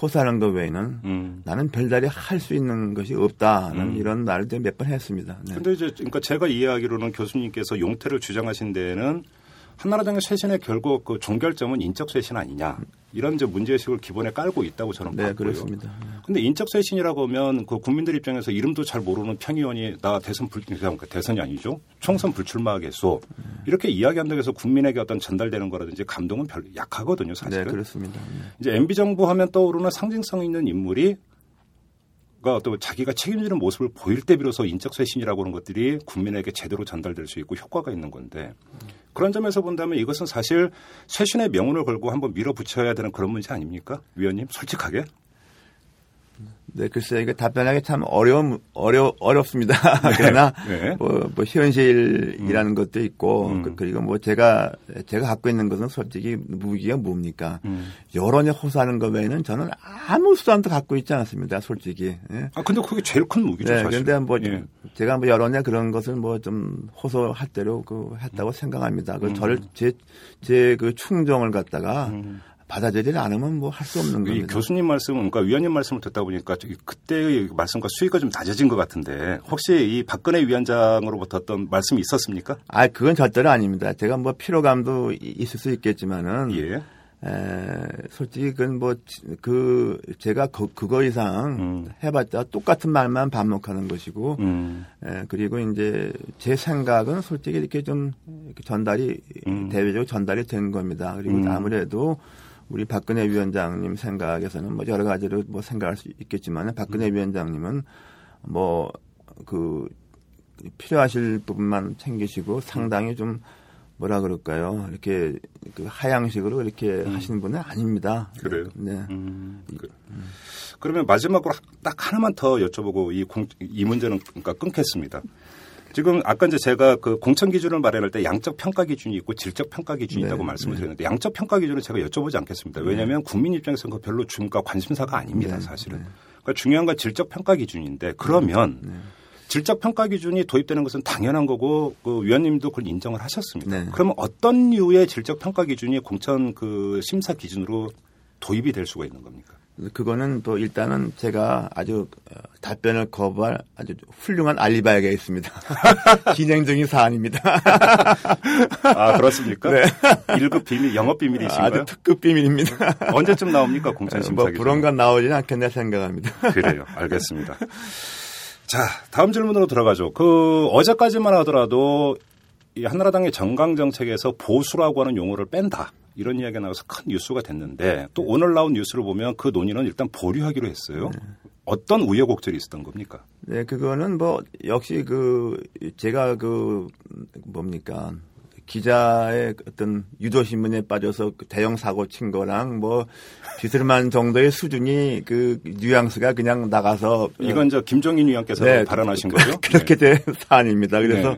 호소하는 것 외에는 음. 나는 별다리 할 수 있는 것이 없다는 음. 이런 말을 몇 번 했습니다. 네. 근데 이제 그러니까 제가 이해하기로는 교수님께서 용태를 주장하신 데에는 한나라당의 쇄신의 결국 그 종결점은 인적 쇄신 아니냐 이런 이제 문제의식을 기본에 깔고 있다고 저는 네, 봤고요. 그렇습니다. 근데 인적 쇄신이라고 하면 그 국민들 입장에서 이름도 잘 모르는 평의원이 나 대선 불 그러니까 대선이 아니죠 총선 불출마하겠소 이렇게 이야기한다고 해서 국민에게 어떤 전달되는 거라든지 감동은 별 약하거든요 사실은. 네, 그렇습니다. 네. 이제 MB 정부 하면 떠오르는 상징성 있는 인물이 가 어떤 자기가 책임지는 모습을 보일 때 비로소 인적 쇄신이라고 하는 것들이 국민에게 제대로 전달될 수 있고 효과가 있는 건데 그런 점에서 본다면 이것은 사실 쇄신의 명운을 걸고 한번 밀어붙여야 되는 그런 문제 아닙니까? 위원님 솔직하게 네, 글쎄 이게 답변하기 참 어려운 어려 어렵습니다. 그러나 네. 뭐, 뭐 현실이라는 것도 있고 음. 그- 그리고 뭐 제가 제가 갖고 있는 것은 솔직히 무기가 뭡니까? 음. 여론이 호소하는 것 외에는 저는 아무 수단도 갖고 있지 않습니다. 솔직히. 예. 아 근데 그게 제일 큰 무기죠 네, 사실. 그런데 뭐 예. 제가 뭐 여론에 그런 것을 뭐 좀 호소할 대로 그 했다고 생각합니다. 그 음. 저를 제 제 그 충정을 갖다가 받아들이지 않으면 뭐 할 수 없는 이 겁니다. 교수님 말씀, 그러니까 위원님 말씀을 듣다 보니까 그때의 말씀과 수위가 좀 낮아진 것 같은데 혹시 이 박근혜 위원장으로부터 어떤 말씀이 있었습니까? 아, 그건 절대로 아닙니다. 제가 뭐 피로감도 이- 있을 수 있겠지만은 예. 에, 솔직히 그건 뭐 그 제가 그, 그거 이상 음. 해봤자 똑같은 말만 반복하는 것이고 음. 에, 그리고 이제 제 생각은 솔직히 이렇게 좀 이렇게 전달이 음. 대외적으로 전달이 된 겁니다. 그리고 음. 아무래도 우리 박근혜 위원장님 생각에서는 뭐 여러 가지로 뭐 생각할 수 있겠지만 박근혜 음. 위원장님은 뭐 그 필요하실 부분만 챙기시고 상당히 좀 뭐라 그럴까요? 이렇게 그 하향식으로 이렇게 하시는 분은 아닙니다. 음. 그래요? 네. 음, 그, 그러면 마지막으로 딱 하나만 더 여쭤보고 이, 공, 이 문제는 그러니까 끊겠습니다. 지금 아까 이제 제가 그 공천 기준을 마련할 때 양적 평가 기준이 있고 질적 평가 기준이 있다고 네, 말씀을 네. 드렸는데 양적 평가 기준은 제가 여쭤보지 않겠습니다. 왜냐하면 국민 입장에서는 그 별로 중과 관심사가 아닙니다, 네, 사실은. 네. 그러니까 중요한 건 질적 평가 기준인데 그러면 네. 질적 평가 기준이 도입되는 것은 당연한 거고 그 위원님도 그걸 인정을 하셨습니다. 네. 그러면 어떤 류의 질적 평가 기준이 공천 그 심사 기준으로 도입이 될 수가 있는 겁니까? 그거는 또 일단은 제가 아주 어, 답변을 거부할 아주 훌륭한 알리바이가 있습니다. 진행 중인 사안입니다. 아 그렇습니까? 네. 1급 비밀 영업 비밀이신가요? 아주 특급 비밀입니다. 언제쯤 나옵니까 공천 심사 뭐건 나오지는 않겠네 생각합니다. 그래요. 알겠습니다. 자, 다음 질문으로 들어가죠. 그 어제까지만 하더라도 이 한나라당의 정강 정책에서 보수라고 하는 용어를 뺀다. 이런 이야기가 나와서 큰 뉴스가 됐는데 또 오늘 나온 뉴스를 보면 그 논의는 일단 보류하기로 했어요. 어떤 우여곡절이 있었던 겁니까? 네, 그거는 뭐 역시 그 제가 그 뭡니까 기자의 어떤 유도 신문에 빠져서 그 대형 사고 친 거랑 뭐 비슬만 정도의 수준이 그 뉘앙스가 그냥 나가서 이건 저 김종인 위원께서 네, 발언하신 거죠? 그렇게 된 사안입니다. 그래서 네.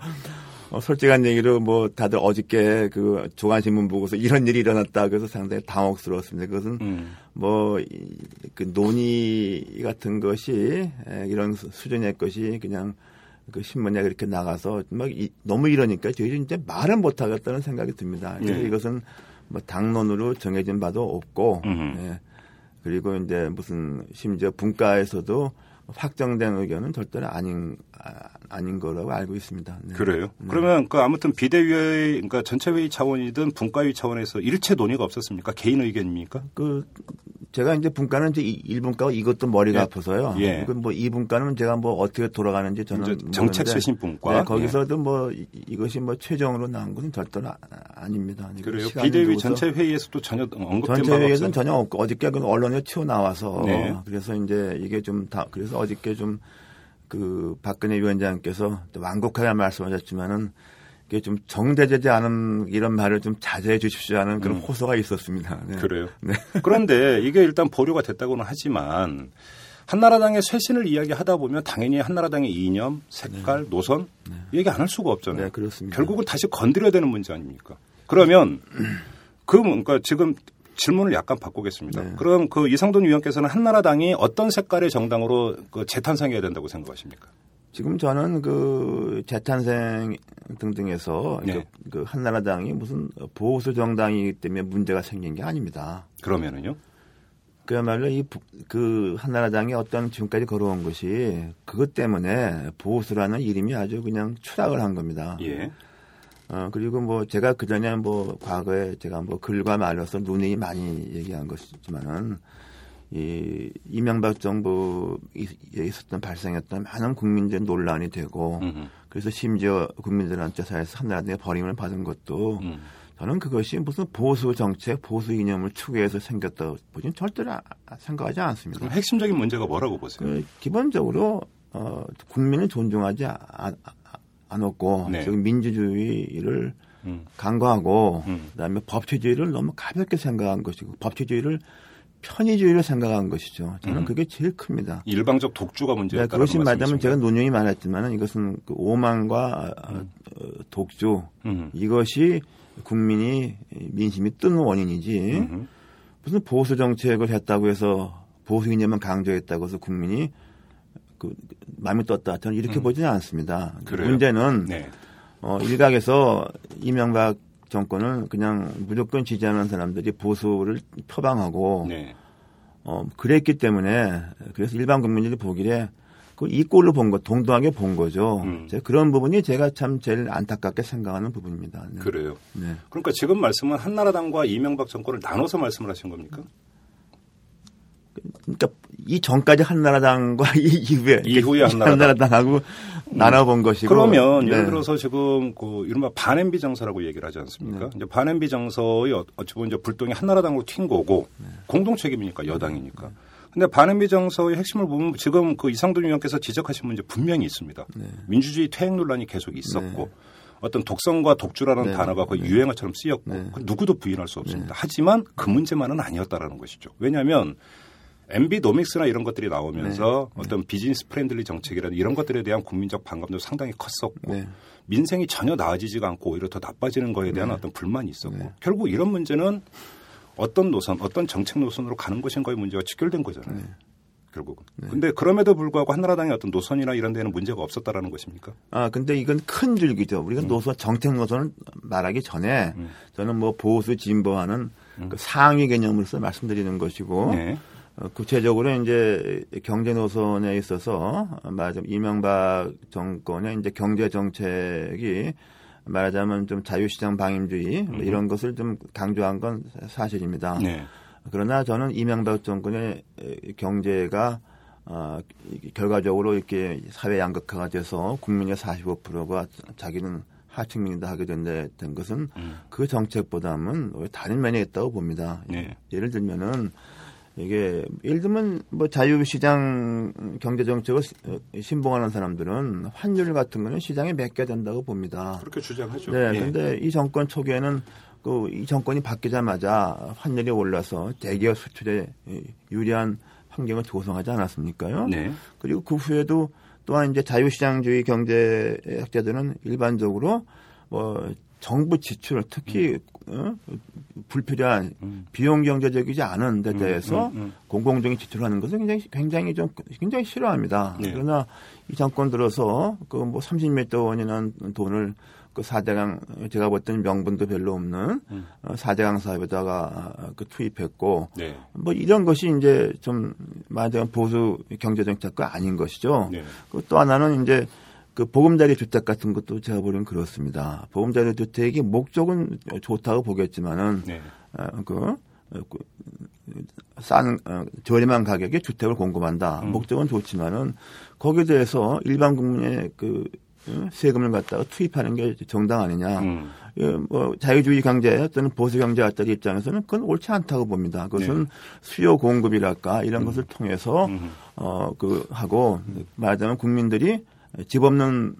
어, 솔직한 얘기로 뭐 다들 어저께 그 조간신문 보고서 이런 일이 일어났다 그래서 상당히 당혹스러웠습니다. 그것은 음. 뭐, 이, 그 논의 같은 것이 에, 이런 수- 수준의 것이 그냥 그 신문에 그렇게 나가서 막 이, 너무 이러니까 저희는 이제 말은 못하겠다는 생각이 듭니다. 그래서 예. 이것은 뭐 당론으로 정해진 바도 없고. 예. 그리고 이제 무슨 심지어 분과에서도 확정된 의견은 절대로 아닌 아, 아닌 거라고 알고 있습니다. 네. 그래요? 네. 그러면 그 아무튼 비대위의 그러니까 전체 회의 차원이든 분과위 차원에서 일체 논의가 없었습니까? 개인 의견입니까? 그 제가 이제 분과는 이제 1분과 이것도 머리가 예. 아파서요. 예. 그뭐 2분과는 제가 뭐 어떻게 돌아가는지 저는 이제 정책 모르는데 쇄신 분과. 네, 거기서도 뭐 이- 이것이 뭐 최종으로 나온 것은 절대로 아- 아닙니다. 이거 그래요. 비대위 전체 회의에서도 전혀 언급된 전체 바가 회의에서는 없어요. 전혀 없고 어저께 그 언론에 튀어 나와서 네. 그래서 이제 이게 좀 다 그래서 어저께 좀 그 박근혜 위원장께서 또 완곡하게 말씀하셨지만은 좀 정대되지 않은 이런 말을 좀 자제해 주십시오 하는 그런 호소가 있었습니다. 네. 음. 그래요. 네. 그런데 이게 일단 보류가 됐다고는 하지만 한나라당의 쇄신을 이야기하다 보면 당연히 한나라당의 이념, 색깔, 노선 얘기 안 할 수가 없잖아요. 네, 그렇습니다. 결국은 다시 건드려야 되는 문제 아닙니까? 그러면 그 뭔가 지금 질문을 약간 바꾸겠습니다. 네. 그럼 그 이상돈 위원께서는 한나라당이 어떤 색깔의 정당으로 그 재탄생해야 된다고 생각하십니까? 지금 저는 그 재탄생 등등에서 네. 그, 그 한나라당이 무슨 보수 정당이기 때문에 문제가 생긴 게 아닙니다. 그러면은요? 그야말로 이 그 한나라당이 어떤 지금까지 걸어온 것이 그것 때문에 보수라는 이름이 아주 그냥 추락을 한 겁니다. 예. 어, 그리고 뭐 제가 그 전에 뭐 과거에 제가 뭐 글과 말로서 논의 많이 얘기한 것이지만은 이 이명박 정부에 있었던 발생했던 많은 국민적 논란이 되고 음흠. 그래서 심지어 국민들한테 사회에서 한나라당의 버림을 받은 것도 음. 저는 그것이 무슨 보수 정책, 보수 이념을 추구해서 생겼다고 보지는 절대로 아- 생각하지 않습니다. 그럼 핵심적인 문제가 뭐라고 보세요? 그 기본적으로 어, 국민을 존중하지 아- 아- 않았고 네. 지금 민주주의를 음. 간과하고 음. 그다음에 법치주의를 너무 가볍게 생각한 것이고 법치주의를 편의주의로 생각한 것이죠. 저는 음. 그게 제일 큽니다. 일방적 독주가 네, 문제였다는 그것이 맞다면 말씀이십니까? 제가 논쟁이 많았지만 이것은 그 오만과 어, 어, 독주 음. 이것이 국민이 민심이 뜨는 원인이지. 무슨 보수 정책을 했다고 해서 보수 이념만 강조했다고 해서 국민이 그 마음이 떴다. 저는 이렇게 보지는 않습니다. 음. 그래요? 문제는 네. 어, 일각에서 이명박 정권을 그냥 무조건 지지하는 사람들이 보수를 표방하고 네. 어, 그랬기 때문에 그래서 일반 국민들이 보기에 그이 꼴로 본 거, 동등하게 본 거죠. 음. 그런 부분이 제가 참 제일 안타깝게 생각하는 부분입니다. 네. 그래요. 네. 그러니까 지금 말씀은 한나라당과 이명박 정권을 나눠서 말씀을 하신 겁니까? 그러니까 이 전까지 한나라당과 이 이후에 이후에 한나라당. 하고 나눠본 것이고 그러면 네. 예를 들어서 지금 그 이른바 반엠비 정서라고 얘기를 하지 않습니까? 네. 이제 반엠비 정서의 어- 어찌 보면 이제 불똥이 한나라당으로 튄 거고 네. 공동 책임이니까 여당이니까. 근데 반엠비 정서의 핵심을 보면 지금 그 이상돈 의원께서 지적하신 문제 분명히 있습니다. 네. 민주주의 퇴행 논란이 계속 있었고 어떤 독성과 독주라는 네. 단어가 거의 네. 유행어처럼 쓰였고 네. 그 누구도 부인할 수 없습니다. 하지만 그 문제만은 아니었다라는 것이죠. 왜냐하면 MB 노믹스나 이런 것들이 나오면서 네. 어떤 business friendly 정책이라는 이런 것들에 대한 국민적 반감도 상당히 컸었고 네. 민생이 전혀 나아지지가 않고 오히려 더 나빠지는 거에 대한 네. 어떤 불만이 있었고 네. 결국 이런 문제는 어떤 노선, 어떤 정책 노선으로 가는 것인가의 문제가 직결된 거잖아요. 네. 결국은. 근데 그럼에도 불구하고 한나라당의 어떤 노선이나 이런 데는 문제가 없었다라는 것입니까? 아, 근데 이건 큰 줄기죠. 우리가 노선, 정책 노선을 말하기 전에 저는 뭐 보수 진보하는 그 상위 개념으로서 말씀드리는 것이고 네. 어, 구체적으로 이제 경제 노선에 있어서 말하자면 이명박 정권의 이제 경제 정책이 말하자면 좀 자유시장 방임주의 뭐 이런 것을 좀 강조한 건 사실입니다. 네. 그러나 저는 이명박 정권의 에, 경제가 어, 이- 결과적으로 이렇게 사회 양극화가 돼서 국민의 45%가 자기는 하층민이다 하게 된다 된 것은 그 정책보다는 다른 면에 있다고 봅니다. 네. 예를 들면은 이게 예를 들면 뭐 자유시장 경제 정책을 시- 어, 신봉하는 사람들은 환율 같은 거는 시장에 맡겨야 된다고 봅니다. 그렇게 주장하죠. 네, 예. 근데 이 정권 초기에는 그 이 정권이 바뀌자마자 환율이 올라서 대기업 수출에 이 유리한 환경을 조성하지 않았습니까요? 네. 그리고 그 후에도 또한 이제 자유시장주의 경제 학자들은 일반적으로 뭐 정부 지출 특히 어? 불필요한 비용 경제적이지 않은 데 대해서 음, 음. 공공적인 지출하는 것을 굉장히 굉장히 좀 굉장히 싫어합니다. 네. 그러나 이 정권 들어서 그 뭐 30몇 원이라는 돈을 그 사대강 제가 봤던 명분도 별로 없는 음. 어, 사대강 사업에다가 그 투입했고 네. 뭐 이런 것이 이제 좀 말하자면 보수 경제 정책과 아닌 것이죠. 네. 그또 하나는 이제 그 보금자리 주택 같은 것도 제가 보기엔 그렇습니다. 보금자리 주택이 목적은 좋다고 보겠지만은 네. 어, 그, 어, 그, 싼 어, 저렴한 가격에 주택을 공급한다. 음. 목적은 좋지만은 거기에 대해서 일반 국민의 그 어, 세금을 갖다가 투입하는 게 정당 아니냐. 음. 예, 뭐 자유주의 경제 또는 보수 경제학자들 입장에서는 그건 옳지 않다고 봅니다. 그것은 네. 수요 공급이랄까 음. 이런 것을 통해서 어 그 하고 말하자면 국민들이 집 없는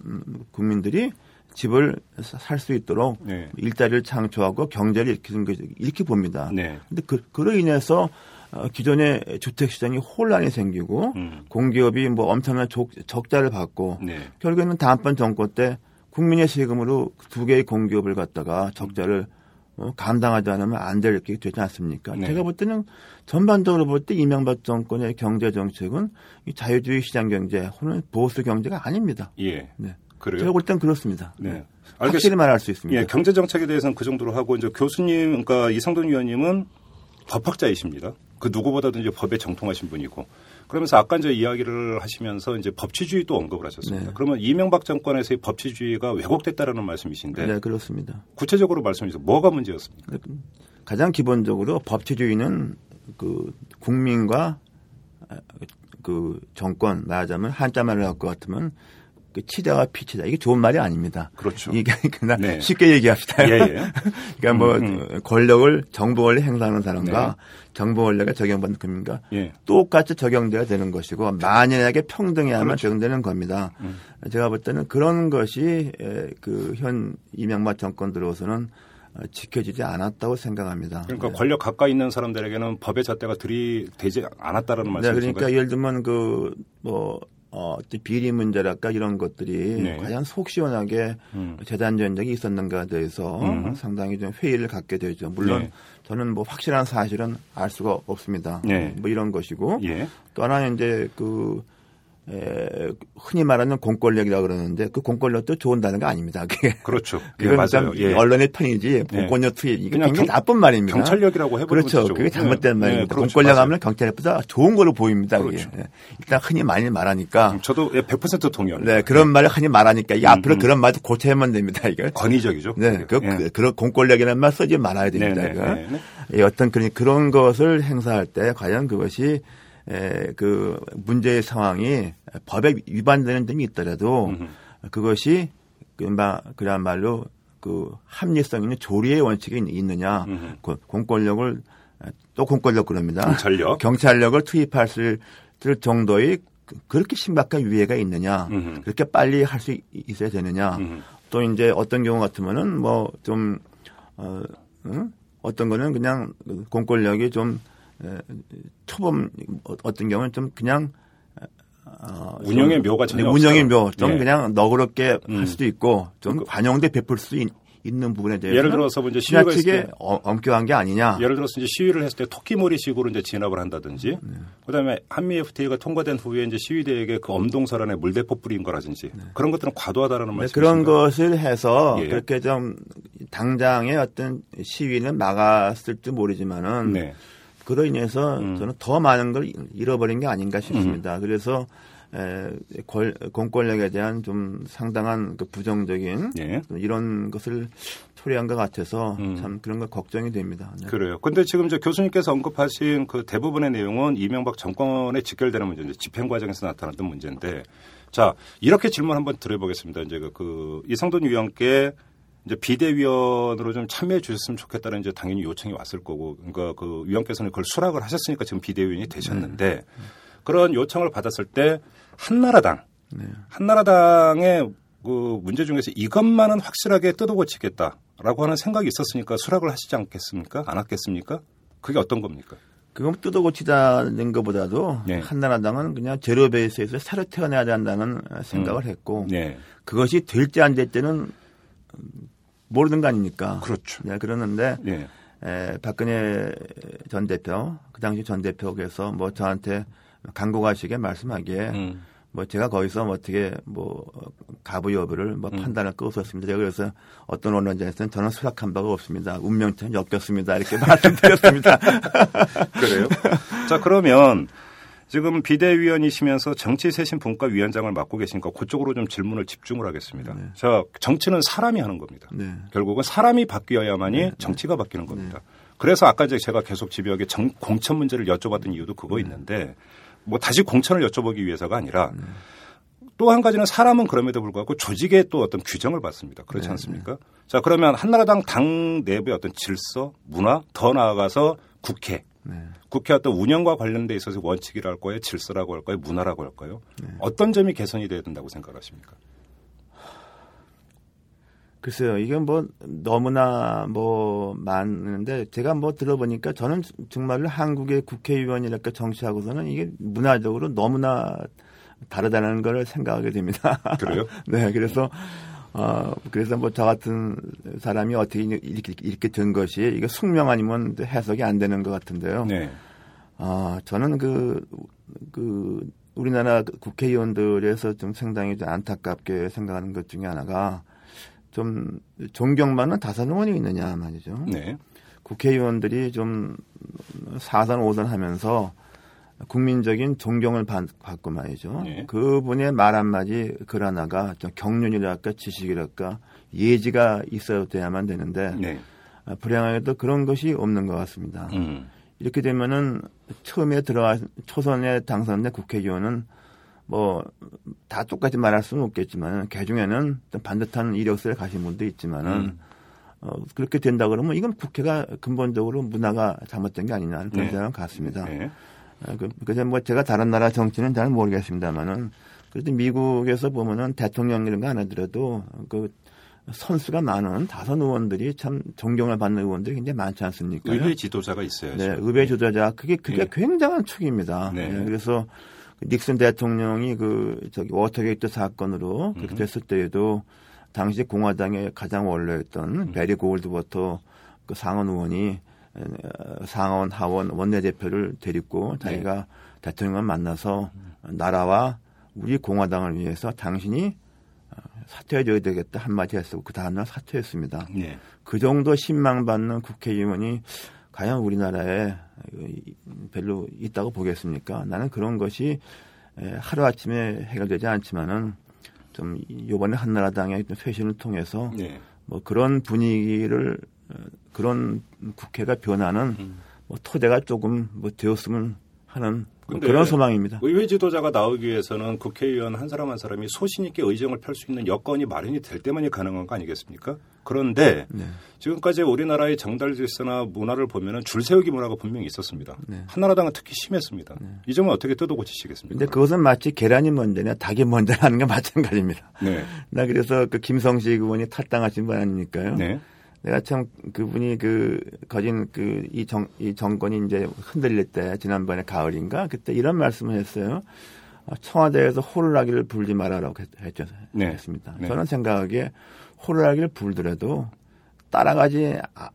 국민들이 집을 살 수 있도록 네. 일자리를 창출하고 경제를 일으키는 것 이렇게 봅니다. 네. 근데 그, 그로 인해서 어, 기존의 주택 시장이 혼란이 생기고 음. 공기업이 뭐 엄청난 적, 적자를 받고 네. 결국에는 다음번 정권 때 국민의 세금으로 두 개의 공기업을 갖다가 적자를 어, 감당하지 않으면 안될게 되지 않습니까? 네. 제가 볼 때는 전반적으로 볼 때 이명박 정권의 경제 정책은 이 자유주의 시장 경제 혹은 보수 경제가 아닙니다. 예. 네. 그래요. 제가 볼 땐 그렇습니다. 네. 확실히 말할 수 있습니다. 예, 경제 정책에 대해서는 그 정도로 하고 이제 교수님, 그러니까 이상돈 위원님은 법학자이십니다. 그 누구보다도 이제 법에 정통하신 분이고 그러면서 아까 이제 이야기를 하시면서 이제 법치주의도 언급을 하셨습니다. 네. 그러면 이명박 정권에서의 법치주의가 왜곡됐다라는 말씀이신데 네, 그렇습니다. 구체적으로 말씀해 주세요. 뭐가 문제였습니까? 가장 기본적으로 법치주의는 그 국민과 그 정권 말하자면 한자 말을 갖고 같으면 그 치자와 피치자 이게 좋은 말이 아닙니다. 그렇죠. 이게 그냥 네. 쉽게 얘기합시다. 예, 예. 그러니까 뭐 음, 권력을 정부 권리 행사하는 사람과 네. 정부 권력에 적용받는 국민과 예. 똑같이 적용돼야 되는 것이고 만연하게 평등해야만 그렇죠. 적용되는 겁니다. 음. 제가 볼 때는 그런 것이 그 현 이명박 정권 들어서는 어, 지켜지지 않았다고 생각합니다. 그러니까 네. 권력 가까이 있는 사람들에게는 법의 잣대가 들이대지 않았다라는 네, 말씀이신가요? 그러니까 예를 들면 그뭐 어, 비리 문제랄까 이런 것들이 네. 과연 속 시원하게 음. 재단 전적이 있었는가에 대해서 음. 상당히 좀 회의를 갖게 되죠. 물론 네. 저는 뭐 확실한 사실은 알 수가 없습니다. 네. 뭐 이런 것이고 예. 또 하나는 이제 그 에, 흔히 말하는 공권력이라 고 그러는데 그 공권력도 좋은 단어가 아닙니다. 그게 그렇죠. 예, 그건 맞아요. 참 예. 언론의 편이지 네. 공권력 투입 이게 굉장히 경- 나쁜 말입니다. 경찰력이라고 해버리면 그렇죠. 그게 잘못된 네. 말입니다. 네, 그렇죠. 공권력 맞아요. 하면 경찰보다 좋은 걸로 보입니다. 그게. 그렇죠. 예. 일단 흔히 많이 말하니까 저도 예, 100% 동의합니다. 네 그런 말을 흔히 말하니까 이 앞으로 음. 그런 말도 고쳐야만 됩니다. 이거. 권위적이죠. 네, 그, 예. 그, 그런 공권력이라는 말 쓰지 말아야 됩니다. 네, 네. 네, 네. 예, 어떤 그런, 그런 것을 행사할 때 과연 그것이 에, 그 문제의 상황이 법에 위반되는 점이 있더라도 음흠. 그것이 그마 그런 말로 그 합리성 있는 조리의 원칙이 있- 있느냐. 그 공권력을 또 공권력 그럽니다. 경찰력. 경찰력을 투입할 수 있을 정도의 그- 그렇게 심각한 위해가 있느냐 음흠. 그렇게 빨리 할 수 있어야 되느냐 음흠. 또 이제 어떤 경우 같으면은 뭐 좀 어, 응? 어떤 거는 그냥 공권력이 좀 에, 초범 어- 어떤 경우는 좀 그냥 어, 운영의 좀- 묘가 전혀 네, 운영의 없어요. 묘, 좀 예. 그냥 너그럽게 음. 할 수도 있고 좀 관용돼 베풀 수 있, 는 부분에 대해서 예를 들어서 뭐 이제 시위가 때- 어- 엄격한 게 아니냐. 예를 들어서 이제 시위를 했을 때 토끼머리식으로 이제 진압을 한다든지, 네. 그다음에 한미 FTA가 통과된 후에 이제 시위대에게 그 엄동설안에 물대포 뿌린 거라든지 그런 것들은 과도하다라는 네, 말씀이신가요? 그런 것을 해서 예. 그렇게 좀 당장의 어떤 시위는 막았을지 모르지만은 네. 그로 인해서 음. 저는 더 많은 걸 잃어버린 게 아닌가 싶습니다. 그래서 에, 권, 공권력에 대한 좀 상당한 그 부정적인 예. 이런 것을 초래한 것 같아서 음. 참 그런 거 걱정이 됩니다. 네. 그래요. 근데 지금 저 교수님께서 언급하신 그 대부분의 내용은 이명박 정권에 직결되는 문제인데 집행 과정에서 나타났던 문제인데 자 이렇게 질문 한번 드려보겠습니다. 이제 그, 그 이상돈 위원께 이제 비대위원으로 좀 참여해 주셨으면 좋겠다는 이제 당연히 요청이 왔을 거고 그러니까 그 위원께서는 그걸 수락을 하셨으니까 지금 비대위원이 되셨는데 그런 요청을 받았을 때 한나라당 한나라당의 그 문제 중에서 이것만은 확실하게 뜯어고치겠다라고 하는 생각이 있었으니까 수락을 하시지 않겠습니까? 안 하겠습니까? 그게 어떤 겁니까? 그건 뜯어고치자는 것보다도 네. 한나라당은 그냥 제로 베이스에서 새로 태어나야 된다는 생각을 했고 네. 그것이 될지 안 될지는 모르는 거 아닙니까? 그렇죠. 네, 그러는데 예. 에, 박근혜 전 대표 그 당시 전 대표께서 뭐 저한테 강고가시게 말씀하기에 음. 뭐 제가 거기서 뭐 어떻게 뭐 가부 여부를 뭐 판단할 거 없었습니다. 제가 그래서 어떤 언론자에서는 저는 수락한 바가 없습니다. 운명처럼 엮였습니다. 이렇게 말씀드렸습니다. 그래요? 자, 그러면 지금 비대위원이시면서 정치쇄신 분과 위원장을 맡고 계시니까 그쪽으로 좀 질문을 집중을 하겠습니다. 자, 정치는 사람이 하는 겁니다. 네. 결국은 사람이 바뀌어야만이 정치가 바뀌는 겁니다. 그래서 아까 제가 계속 집요하게 정- 공천 문제를 여쭤봤던 이유도 그거 있는데 뭐 다시 공천을 여쭤보기 위해서가 아니라 또한 가지는 사람은 그럼에도 불구하고 조직의 또 어떤 규정을 받습니다. 그렇지 않습니까? 자, 그러면 한나라당 당 내부의 어떤 질서, 문화, 더 나아가서 국회. 국회 어떤 운영과 관련돼 있어서 원칙이라고 할까요? 질서라고 할까요? 문화라고 할까요? 어떤 점이 개선이 돼야 된다고 생각하십니까? 글쎄요, 이게 뭐 너무나 뭐 많은데 제가 뭐 들어보니까 저는 정말로 한국의 국회의원이랄까 정치하고서는 이게 문화적으로 너무나 다르다는 걸 생각하게 됩니다. 그래요? 네, 그래서 어 그래서 뭐 저 같은 사람이 어떻게 이렇게 이렇게 된 것이 이게 숙명 아니면 해석이 안 되는 것 같은데요. 네. 아, 저는 그, 그, 우리나라 국회의원들에서 좀 상당히 좀 안타깝게 생각하는 것 중에 하나가 좀 존경받는 다선 의원이 있느냐 말이죠. 네. 국회의원들이 좀 사선 오선 하면서 국민적인 존경을 받, 고 말이죠. 네. 그분의 말 한마디 글 하나가 좀 경륜이랄까 지식이랄까 예지가 있어야 돼야만 되는데 네. 아, 불행하게도 그런 것이 없는 것 같습니다. 음. 이렇게 되면은 처음에 들어가 초선에 당선된 국회의원은 뭐 다 똑같이 말할 수는 없겠지만 개 중에는 좀 반듯한 이력서를 가신 분도 있지만은 음. 어, 그렇게 된다 그러면 이건 국회가 근본적으로 문화가 잘못된 게 아니냐 그런 네. 생각 같습니다. 네. 어, 그, 그래서 뭐 제가 다른 나라 정치는 잘 모르겠습니다만은 그래도 미국에서 보면은 대통령 이런 거 안 하더라도 그 선수가 많은 다선 의원들이 참 존경을 받는 의원들이 굉장히 많지 않습니까? 의회 지도자가 있어야죠. 네, 의회 주도자 그게 그게 예. 굉장한 축입니다. 네. 네, 그래서 닉슨 대통령이 그 저기 워터게이트 사건으로 그렇게 음. 됐을 때에도 당시 공화당의 가장 원로였던 음. 배리 골드워터 그 상원 의원이 어, 상원 하원 원내대표를 데리고 네. 자기가 대통령을 만나서 나라와 우리 공화당을 위해서 당신이 어, 사퇴해줘야 되겠다 한마디 했고 그 다음날 사퇴했습니다. 네. 그 정도 신망받는 국회의원이 과연 우리나라에 별로 있다고 보겠습니까? 나는 그런 것이 에, 하루아침에 해결되지 않지만은 좀 이번에 한나라당의 쇄신을 통해서 네. 뭐 그런 분위기를 어, 그런 국회가 변하는 음. 뭐 토대가 조금 뭐 되었으면 하는 그런 소망입니다. 의회 지도자가 나오기 위해서는 국회의원 한 사람 한 사람이 소신 있게 의정을 펼 수 있는 여건이 마련이 될 때만이 가능한 거 아니겠습니까? 그런데 네. 지금까지 우리나라의 정달 질서나 문화를 보면은 줄 세우기 문화가 분명히 있었습니다. 네. 한나라당은 특히 심했습니다. 이 점은 어떻게 뜯어 고치시겠습니까? 근데 그것은 마치 계란이 먼저냐 닭이 먼저라는 게 마찬가지입니다. 네. 나 그래서 그 김성식 의원이 탈당하신 분 아닙니까요? 네. 내가 참 그분이 그 거진 그 이 정 이 정권이 이제 흔들릴 때 지난번에 가을인가 그때 이런 말씀을 했어요. 어, 청와대에서 호루라기를 불지 말아라고 했, 했죠. 네. 했습니다. 네. 저는 생각하기에 호루라기를 불더라도 따라가지 아-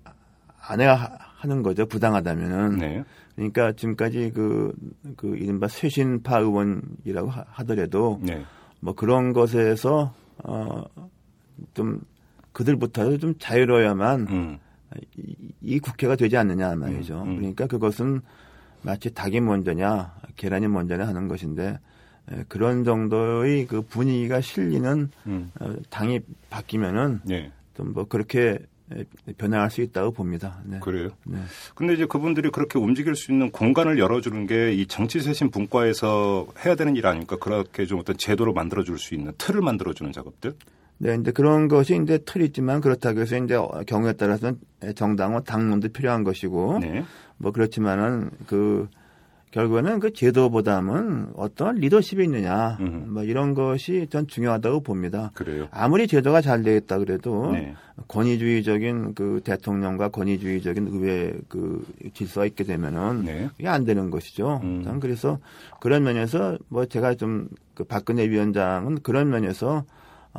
아내가 하- 하는 거죠. 부당하다면은. 네. 그러니까 지금까지 그, 그 이른바 쇄신파 의원이라고 하- 하더라도 네. 뭐 그런 것에서 어, 좀 그들부터 좀 자유로워야만 음. 이, 이 국회가 되지 않느냐 말이죠. 음, 음. 그러니까 그것은 마치 닭이 먼저냐 계란이 먼저냐 하는 것인데 에, 그런 정도의 그 분위기가 실리는 음. 어, 당이 바뀌면은 네. 좀뭐 그렇게 에, 변화할 수 있다고 봅니다. 네. 그래요. 네. 근데 이제 그분들이 그렇게 움직일 수 있는 공간을 열어주는 게 이 정치쇄신 분과에서 해야 되는 일 아닙니까? 그렇게 좀 어떤 제도로 만들어줄 수 있는 틀을 만들어주는 작업들? 네, 이제 그런 것이 이제 틀이 있지만 그렇다고 해서 이제 경우에 따라서는 정당은 당론도 필요한 것이고 네. 뭐 그렇지만은 그 결국에는 그 제도보다는 어떤 리더십이 있느냐 음. 뭐 이런 것이 전 중요하다고 봅니다. 그래요. 아무리 제도가 잘 되어 있다 그래도 네. 권위주의적인 그 대통령과 권위주의적인 의회 그 질서가 있게 되면은 네. 이게 안 되는 것이죠. 음. 그래서 그런 면에서 뭐 제가 좀 그 박근혜 위원장은 그런 면에서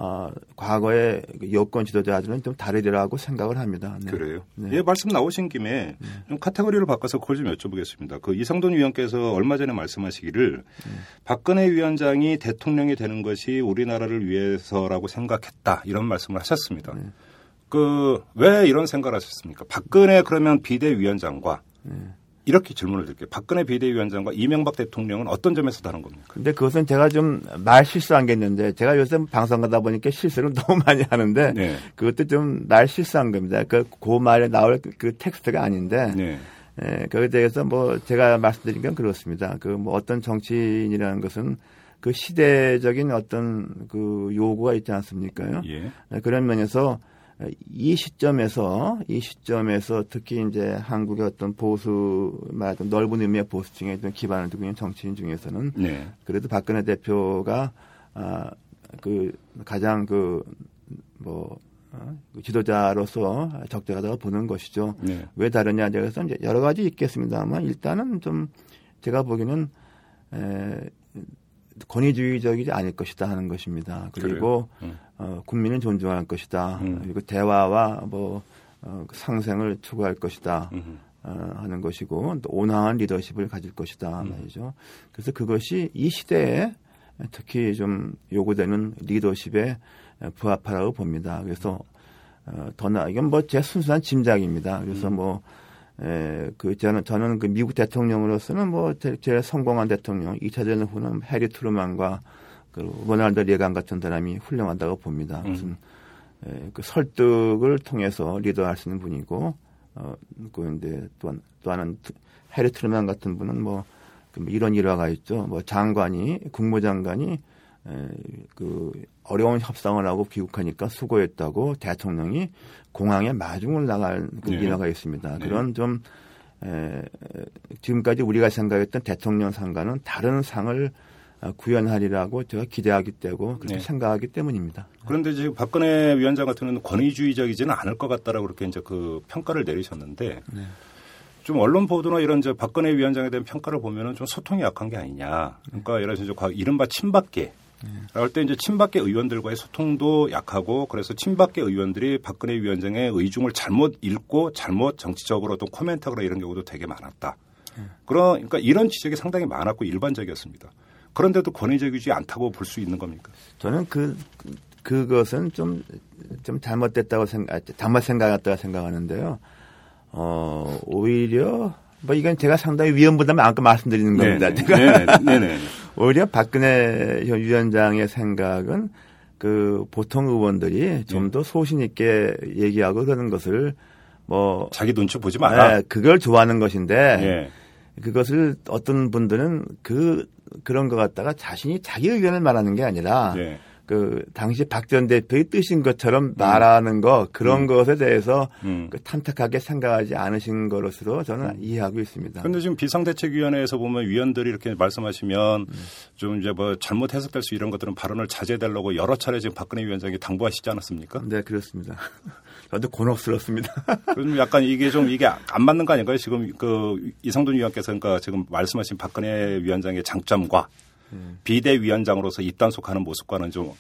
어, 과거의 그 여권 지도자들은 좀 다르리라고 생각을 합니다. 네. 그래요. 네. 예, 말씀 나오신 김에 좀 카테고리를 바꿔서 그걸 좀 여쭤보겠습니다. 그 이상돈 위원께서 얼마 전에 말씀하시기를 박근혜 위원장이 대통령이 되는 것이 우리나라를 위해서라고 생각했다 이런 말씀을 하셨습니다. 네. 그왜 이런 생각을 하셨습니까? 박근혜 그러면 비대위원장과 네. 이렇게 질문을 드릴게요. 박근혜 비대위원장과 이명박 대통령은 어떤 점에서 다른 겁니까? 근데 그것은 제가 좀 말 실수한 게 있는데 제가 요새 방송 가다 보니까 실수를 너무 많이 하는데 네. 그것도 좀 말 실수한 겁니다. 그, 그 말에 나올 그, 그 텍스트가 아닌데 네. 예, 거기에 대해서 뭐 제가 말씀드린 건 그렇습니다. 그 뭐 어떤 정치인이라는 것은 그 시대적인 어떤 그 요구가 있지 않습니까요? 예. 네, 그런 면에서 이 시점에서 이 시점에서 특히 이제 한국의 어떤 보수 말하자면 넓은 의미의 보수층에 좀 기반을 두고 있는 정치인 중에서는 네. 그래도 박근혜 대표가 아그 가장 그뭐 어, 그 지도자로서 적절하다고 보는 것이죠. 네. 왜 다르냐 그래서 이제 여러 가지 있겠습니다만 일단은 좀 제가 보기에는 에, 권위주의적이지 않을 것이다 하는 것입니다. 그리고? 음. 어, 국민은 존중할 것이다. 음. 그리고 대화와 뭐 어, 그 상생을 추구할 것이다. 음. 어, 하는 것이고 또 온화한 리더십을 가질 것이다 음. 말이죠. 그래서 그것이 이 시대에 특히 좀 요구되는 리더십에 부합하다고 봅니다. 그래서 어, 더 나, 이건 뭐 제 순수한 짐작입니다. 그래서 뭐, 에, 그, 저는, 저는 그 미국 대통령으로서는 뭐, 제, 제일 성공한 대통령, 2차 대전 후는 해리 트루만과 그, 로날드 레간 같은 사람이 훌륭하다고 봅니다. 무슨, 에, 그 설득을 통해서 리더할 수 있는 분이고, 어, 그, 이제 또, 한- 또 하나는 트- 해리 트루만 같은 분은 뭐, 그뭐 이런 일화가 있죠. 뭐 장관이, 국무장관이 에, 그 어려운 협상을 하고 귀국하니까 수고했다고 대통령이 공항에 마중을 나갈 그 네. 일화가 있습니다. 네. 그런 좀 에, 지금까지 우리가 생각했던 대통령 상과는 다른 상을 어, 구현하리라고 제가 기대하기 때문에 그렇게 네. 생각하기 때문입니다. 그런데 지금 박근혜 위원장 같은 경우는 권위주의적이지는 않을 것 같다라고 그렇게 이제 그 평가를 내리셨는데 네. 좀 언론 보도나 이런 이제 박근혜 위원장에 대한 평가를 보면은 좀 소통이 약한 게 아니냐. 그러니까 예를 들어서 이른바 친박계. 그럴 때 이제 친박계 의원들과의 소통도 약하고 그래서 친박계 의원들이 박근혜 위원장의 의중을 잘못 읽고 잘못 정치적으로 또 코멘트하거나 이런 경우도 되게 많았다. 그러니까 이런 지적이 상당히 많았고 일반적이었습니다. 그런데도 권위적이지 않다고 볼 수 있는 겁니까? 저는 그 그것은 좀 좀 잘못됐다고 생각, 아, 잘못 생각했다고 생각하는데요. 어 오히려 뭐 이건 제가 상당히 위험부담이 아까 말씀드리는 겁니다. 제가 네네. 네네. 오히려 박근혜 현 위원장의 생각은 그 보통 의원들이 좀 네. 더 소신 있게 얘기하고 그러는 것을 뭐 자기 눈치 보지 마라. 네, 그걸 좋아하는 것인데 예. 그것을 어떤 분들은 그 그런 것 갖다가 자신이 자기 의견을 말하는 게 아니라 네. 그 당시 박 전 대표의 뜻인 것처럼 말하는 거 그런 음. 것에 대해서 음. 그 탐탁하게 생각하지 않으신 것으로 저는 이해하고 있습니다. 근데 지금 비상대책위원회에서 보면 위원들이 이렇게 말씀하시면 음. 좀 이제 뭐 잘못 해석될 수 이런 것들은 발언을 자제해달라고 여러 차례 지금 박근혜 위원장이 당부하시지 않았습니까? 네, 그렇습니다. 저도 곤혹스럽습니다. 좀 약간 이게 좀 이게 안 맞는 거 아닌가요? 지금 그 이상돈 위원께서 그러니까 지금 말씀하신 박근혜 위원장의 장점과 음. 비대위원장으로서 입단속하는 모습과는 좀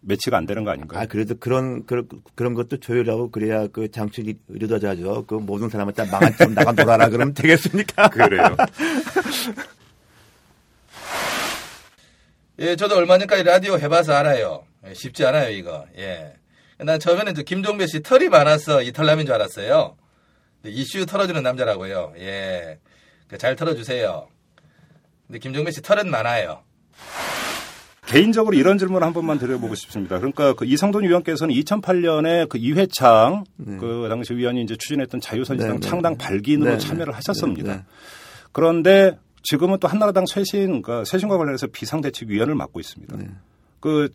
매치가 안 되는 거 아닌가요? 아, 그래도 그런, 그런, 그런 것도 조율하고 그래야 그 장출이 의료자죠. 그 모든 사람한테 망한 좀 나가 놀아라 그러면 되겠습니까? 그래요. 예, 저도 얼마 전까지 라디오 해봐서 알아요. 예, 쉽지 않아요, 이거. 예. 난 처음에는 저 김종배 씨 털이 많아서 이 털남인 줄 알았어요. 이슈 털어주는 남자라고요. 예. 그잘 털어주세요. 근데 김종배 씨 털은 많아요. 개인적으로 이런 질문 한 번만 드려보고 싶습니다. 그러니까 그 이상돈 위원께서는 2008년에 그 이회창 네. 그 당시 위원이 이제 추진했던 자유선진당 네, 네. 창당 발기인으로 네, 참여를 네. 하셨습니다. 네, 네. 그런데 지금은 또 한나라당 쇄신, 그러니까 쇄신과 관련해서 비상대책위원을 맡고 있습니다. 네. 그,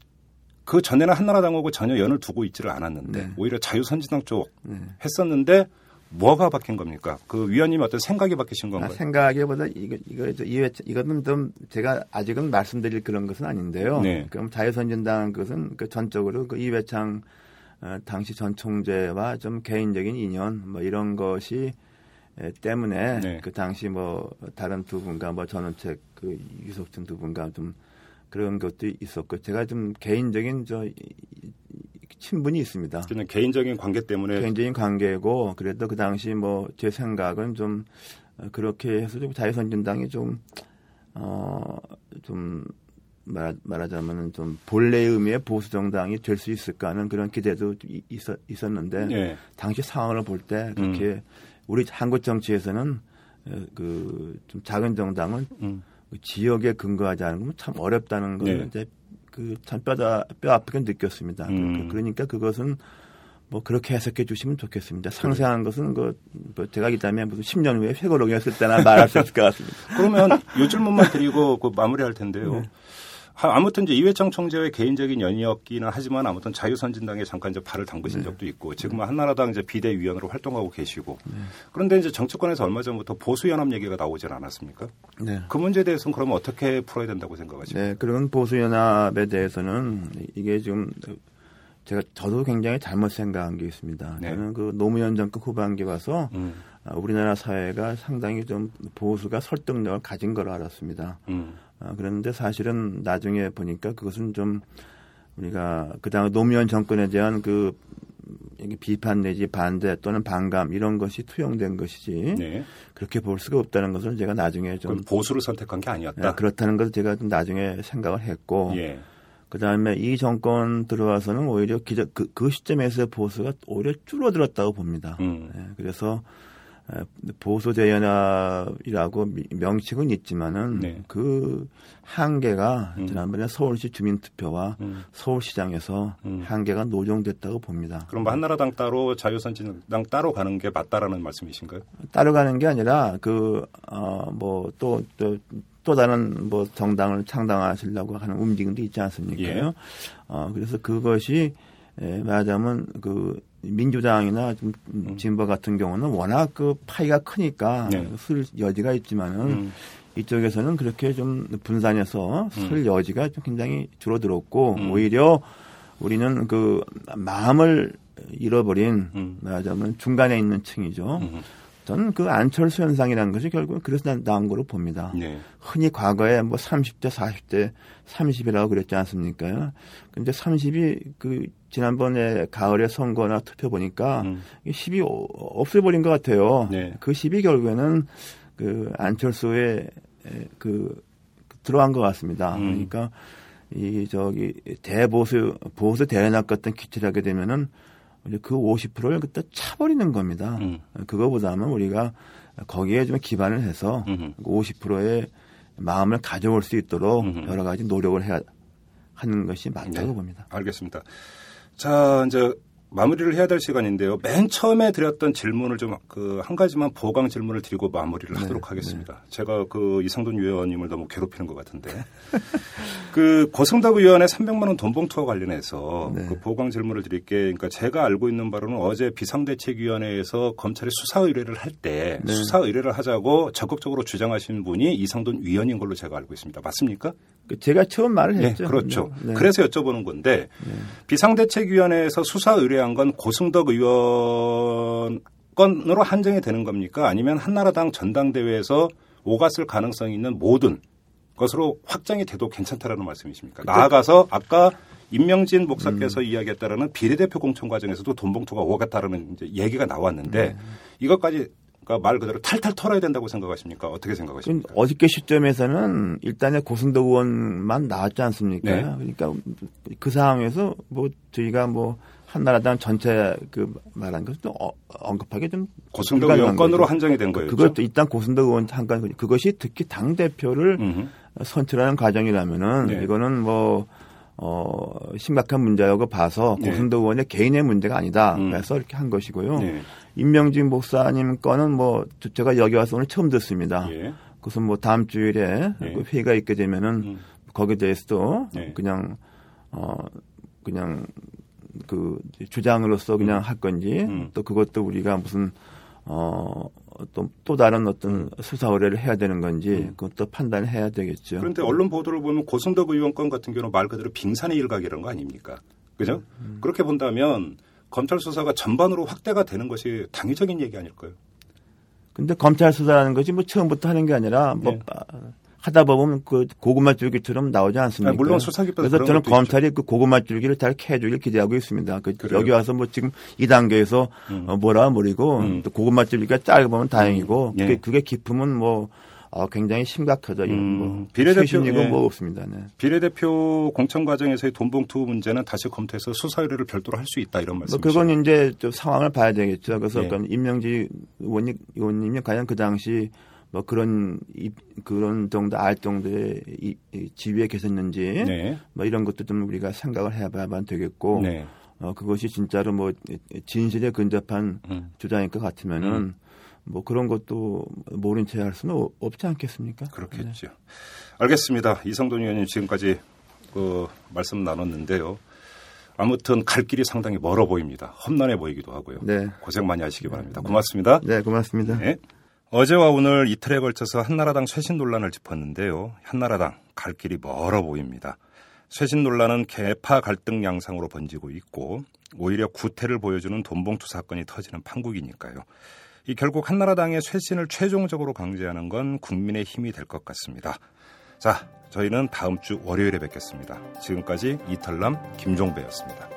그 전에는 한나라당하고 전혀 연을 두고 있지를 않았는데 네. 오히려 자유선진당 쪽 네. 했었는데 뭐가 바뀐 겁니까? 그 위원님이 어떤 생각이 바뀌신 아, 건가요? 생각보다 이거 이거 저 이회 이거는 좀 제가 아직은 말씀드릴 그런 것은 아닌데요. 네. 그럼 자유선진당 것은 그 전적으로 그 이회창 어, 당시 전 총재와 좀 개인적인 인연 뭐 이런 것이 에, 때문에 네. 그 당시 뭐 다른 두 분과 뭐 전원책 그 유석준 두 분과 좀 그런 것도 있었고 제가 좀 개인적인 저 친분이 있습니다. 그냥 개인적인 관계 때문에 개인적인 관계고 그래도 그 당시 뭐 제 생각은 좀 어, 그렇게 해서 좀 자유선진당이 좀 어, 좀 말하, 말하자면은 좀 본래의 의미의 보수 정당이 될 수 있을까 하는 그런 기대도 이- 있었, 있었는데 예. 당시 상황을 볼 때 그렇게 우리 한국 정치에서는 그 좀 작은 정당은 음. 그 지역에 근거하지 않은 건 참 어렵다는 걸 네. 이제 그참 뼈다 뼈 아프게 느꼈습니다. 음. 그, 러니까 그것은 뭐 그렇게 해석해 주시면 좋겠습니다. 상세한 것은 그, 뭐 제가 있다면 무슨 10년 후에 회고록이었을 때나 말할 수 있을 것 같습니다. 그러면 요 질문만 드리고 그 마무리할 텐데요. 네. 하- 아무튼 이제 이회창 총재의 개인적인 연이었기는 하지만 아무튼 자유선진당에 잠깐 이제 발을 담그신 네. 적도 있고 지금 은 한나라당 이제 비대위원으로 활동하고 계시고 네. 그런데 이제 정치권에서 얼마 전부터 보수연합 얘기가 나오질 않았습니까? 네. 그 문제에 대해서는 그러면 어떻게 풀어야 된다고 생각하십니까? 네, 그런 보수연합에 대해서는 이게 지금 제가 저도 굉장히 잘못 생각한 게 있습니다. 네. 저는 그 노무현 정권 후반기 와서 음, 아, 우리나라 사회가 상당히 좀 보수가 설득력을 가진 걸 알았습니다. 음, 아, 그런데 사실은 나중에 보니까 그것은 좀 우리가 그다음에 노무현 정권에 대한 그 비판 내지 반대 또는 반감 이런 것이 투영된 것이지 네. 그렇게 볼 수가 없다는 것을 제가 나중에 좀 보수를 선택한 게 아니었다. 예, 그렇다는 것을 제가 좀 나중에 생각을 했고 예. 그다음에 이 정권 들어와서는 오히려 기자, 그, 그 시점에서 보수가 오히려 줄어들었다고 봅니다. 음. 예, 그래서 에, 보수대연합이라고 미- 명칭은 있지만은 네. 그 한계가 음. 지난번에 서울시 주민투표와 음. 서울시장에서 음. 한계가 노정됐다고 봅니다. 그럼 뭐 한나라당 따로 자유선진당 따로 가는 게 맞다라는 말씀이신가요? 따라가는 게 아니라 그어뭐또또 또 다른 뭐 정당을 창당하시려고 하는 움직임도 있지 않습니까요? 예. 어 그래서 그것이 에, 말하자면 그 민주당이나 좀 진보 같은 경우는 워낙 그 파이가 크니까 음. 네. 쓸 여지가 있지만은 음. 이쪽에서는 그렇게 좀 분산해서 쓸 음. 여지가 좀 굉장히 줄어들었고 음. 오히려 우리는 그 마음을 잃어버린 음. 말하자면 중간에 있는 층이죠. 음. 저는 그 안철수 현상이라는 것이 결국은 그래서 나- 나온 거로 봅니다. 네. 흔히 과거에 뭐 30대, 40대, 30이라고 그랬지 않습니까? 근데 30이 그 지난번에 가을에 선거나 투표 보니까 음. 이 10이 없애버린 것 같아요. 네. 그 10이 결국에는 그 안철수의 에, 그 들어간 것 같습니다. 음. 그러니까 이 저기 대보수 보수 대연합 같은 기치를 하게 되면은 이제 그 50%를 그때 차버리는 겁니다. 음. 그거보다는 우리가 거기에 좀 기반을 해서 음흠. 50%의 마음을 가져올 수 있도록 음흠. 여러 가지 노력을 해야 하는 것이 맞다고 네. 봅니다. 알겠습니다. 자, 이제 마무리를 해야 될 시간인데요. 맨 처음에 드렸던 질문을 좀 그 한 가지만 보강 질문을 드리고 마무리를 하도록 하겠습니다. 제가 그 이상돈 위원님을 너무 괴롭히는 것 같은데 그 고성답 의원의 300만 원 돈봉투와 관련해서 그 보강 질문을 드릴게. 그러니까 제가 알고 있는 바로는 어제 비상대책위원회에서 검찰이 수사 의뢰를 할때 네. 수사 의뢰를 하자고 적극적으로 주장하신 분이 이상돈 위원인 걸로 제가 알고 있습니다. 맞습니까? 그 제가 처음 말을 네, 했죠. 그렇죠. 네. 그래서 여쭤보는 건데 비상대책위원회에서 수사 의뢰한 건 고승덕 의원 건으로 한정이 되는 겁니까? 아니면 한나라당 전당대회에서 오갔을 가능성이 있는 모든 것으로 확장이 돼도 괜찮다라는 말씀이십니까? 나아가서 아까 임명진 목사께서 음. 이야기했다라는 비례대표 공천 과정에서도 돈봉투가 오갔다라는 얘기가 나왔는데 네. 이것까지 그러니까 말 그대로 탈탈 털어야 된다고 생각하십니까? 어떻게 생각하십니까? 어저께 시점에서는 일단은 고승덕 의원만 나왔지 않습니까? 네. 그러니까 그 상황에서 뭐 저희가 뭐 한나라당 전체 그 말한 것도 어, 언급하기 좀 고승덕 의원 건으로. 한정이 된 거였죠. 그것도 일단 고승덕 의원 한건 그것이 특히 당 대표를 음흠. 선출하는 과정이라면은 네. 이거는 뭐 어, 심각한 문제라고 봐서 네. 고승덕 의원의 개인의 문제가 아니다. 음. 그래서 이렇게 한 것이고요. 네. 임명진 목사님 건은 뭐 제가 여기 와서 오늘 처음 듣습니다. 예. 그래서 뭐 다음 주일에 네. 그 회의가 있게 되면은 음. 거기에 대해서도 네. 그냥 어 그냥 그 주장으로서 그냥 할 건지 음. 또 그것도 우리가 무슨 어 또 또 다른 어떤 수사 의뢰를 해야 되는 건지 그것도 판단을 해야 되겠죠. 음. 그런데 언론 보도를 보면 고승덕 의원 건 같은 경우는 말 그대로 빙산의 일각이라는 거 아닙니까? 그죠? 음. 그렇게 본다면 검찰 수사가 전반으로 확대가 되는 것이 당위적인 얘기 아닐까요? 근데 검찰 수사라는 것이 뭐 처음부터 하는 게 아니라 뭐 네. 아, 하다 보면 그 고구마 줄기처럼 나오지 않습니까? 아니, 물론 수사 기법에 그래서 저는 검찰이 그 고구마 줄기를 잘 캐주길 기대하고 있습니다. 그? 여기 와서 뭐 지금 이 단계에서 음. 어, 뭐라 모르고 음. 또 고구마 줄기가 짧으면 다행이고 예. 그게, 그게 깊으면 뭐 어, 굉장히 심각하죠. 이건 음, 뭐 비례대표, 최신이고 예. 뭐 없습니다. 네. 비례대표 공천 과정에서의 돈봉투 문제는 다시 검토해서 수사 의뢰를 별도로 할 수 있다 이런 뭐 말씀이시죠? 그건 이제 좀 상황을 봐야 되겠죠. 그래서 예. 그럼 임명지 의원님, 의원님이 과연 그 당시 뭐 그런 이, 그런 정도 알 정도의 이, 이 지위에 계셨는지 네. 뭐 이런 것도 좀 우리가 생각을 해봐야만 되겠고 네. 어, 그것이 진짜로 뭐 진실에 근접한 음. 주장일 것 같으면은 뭐 그런 것도 모른 채 할 수는 없- 없지 않겠습니까? 그렇겠죠. 알겠습니다. 이성돈 의원님 지금까지 그 말씀 나눴는데요. 아무튼 갈 길이 상당히 멀어 보입니다. 험난해 보이기도 하고요. 네. 고생 많이 하시기 바랍니다. 고맙습니다. 네, 고맙습니다. 네. 어제와 오늘 이틀에 걸쳐서 한나라당 쇄신 논란을 짚었는데요. 한나라당 갈 길이 멀어 보입니다. 쇄신 논란은 개파 갈등 양상으로 번지고 있고 오히려 구태를 보여주는 돈봉투 사건이 터지는 판국이니까요. 이 결국 한나라당의 쇄신을 최종적으로 강제하는 건 국민의 힘이 될 것 같습니다. 자, 저희는 다음 주 월요일에 뵙겠습니다. 지금까지 이탈남 김종배였습니다.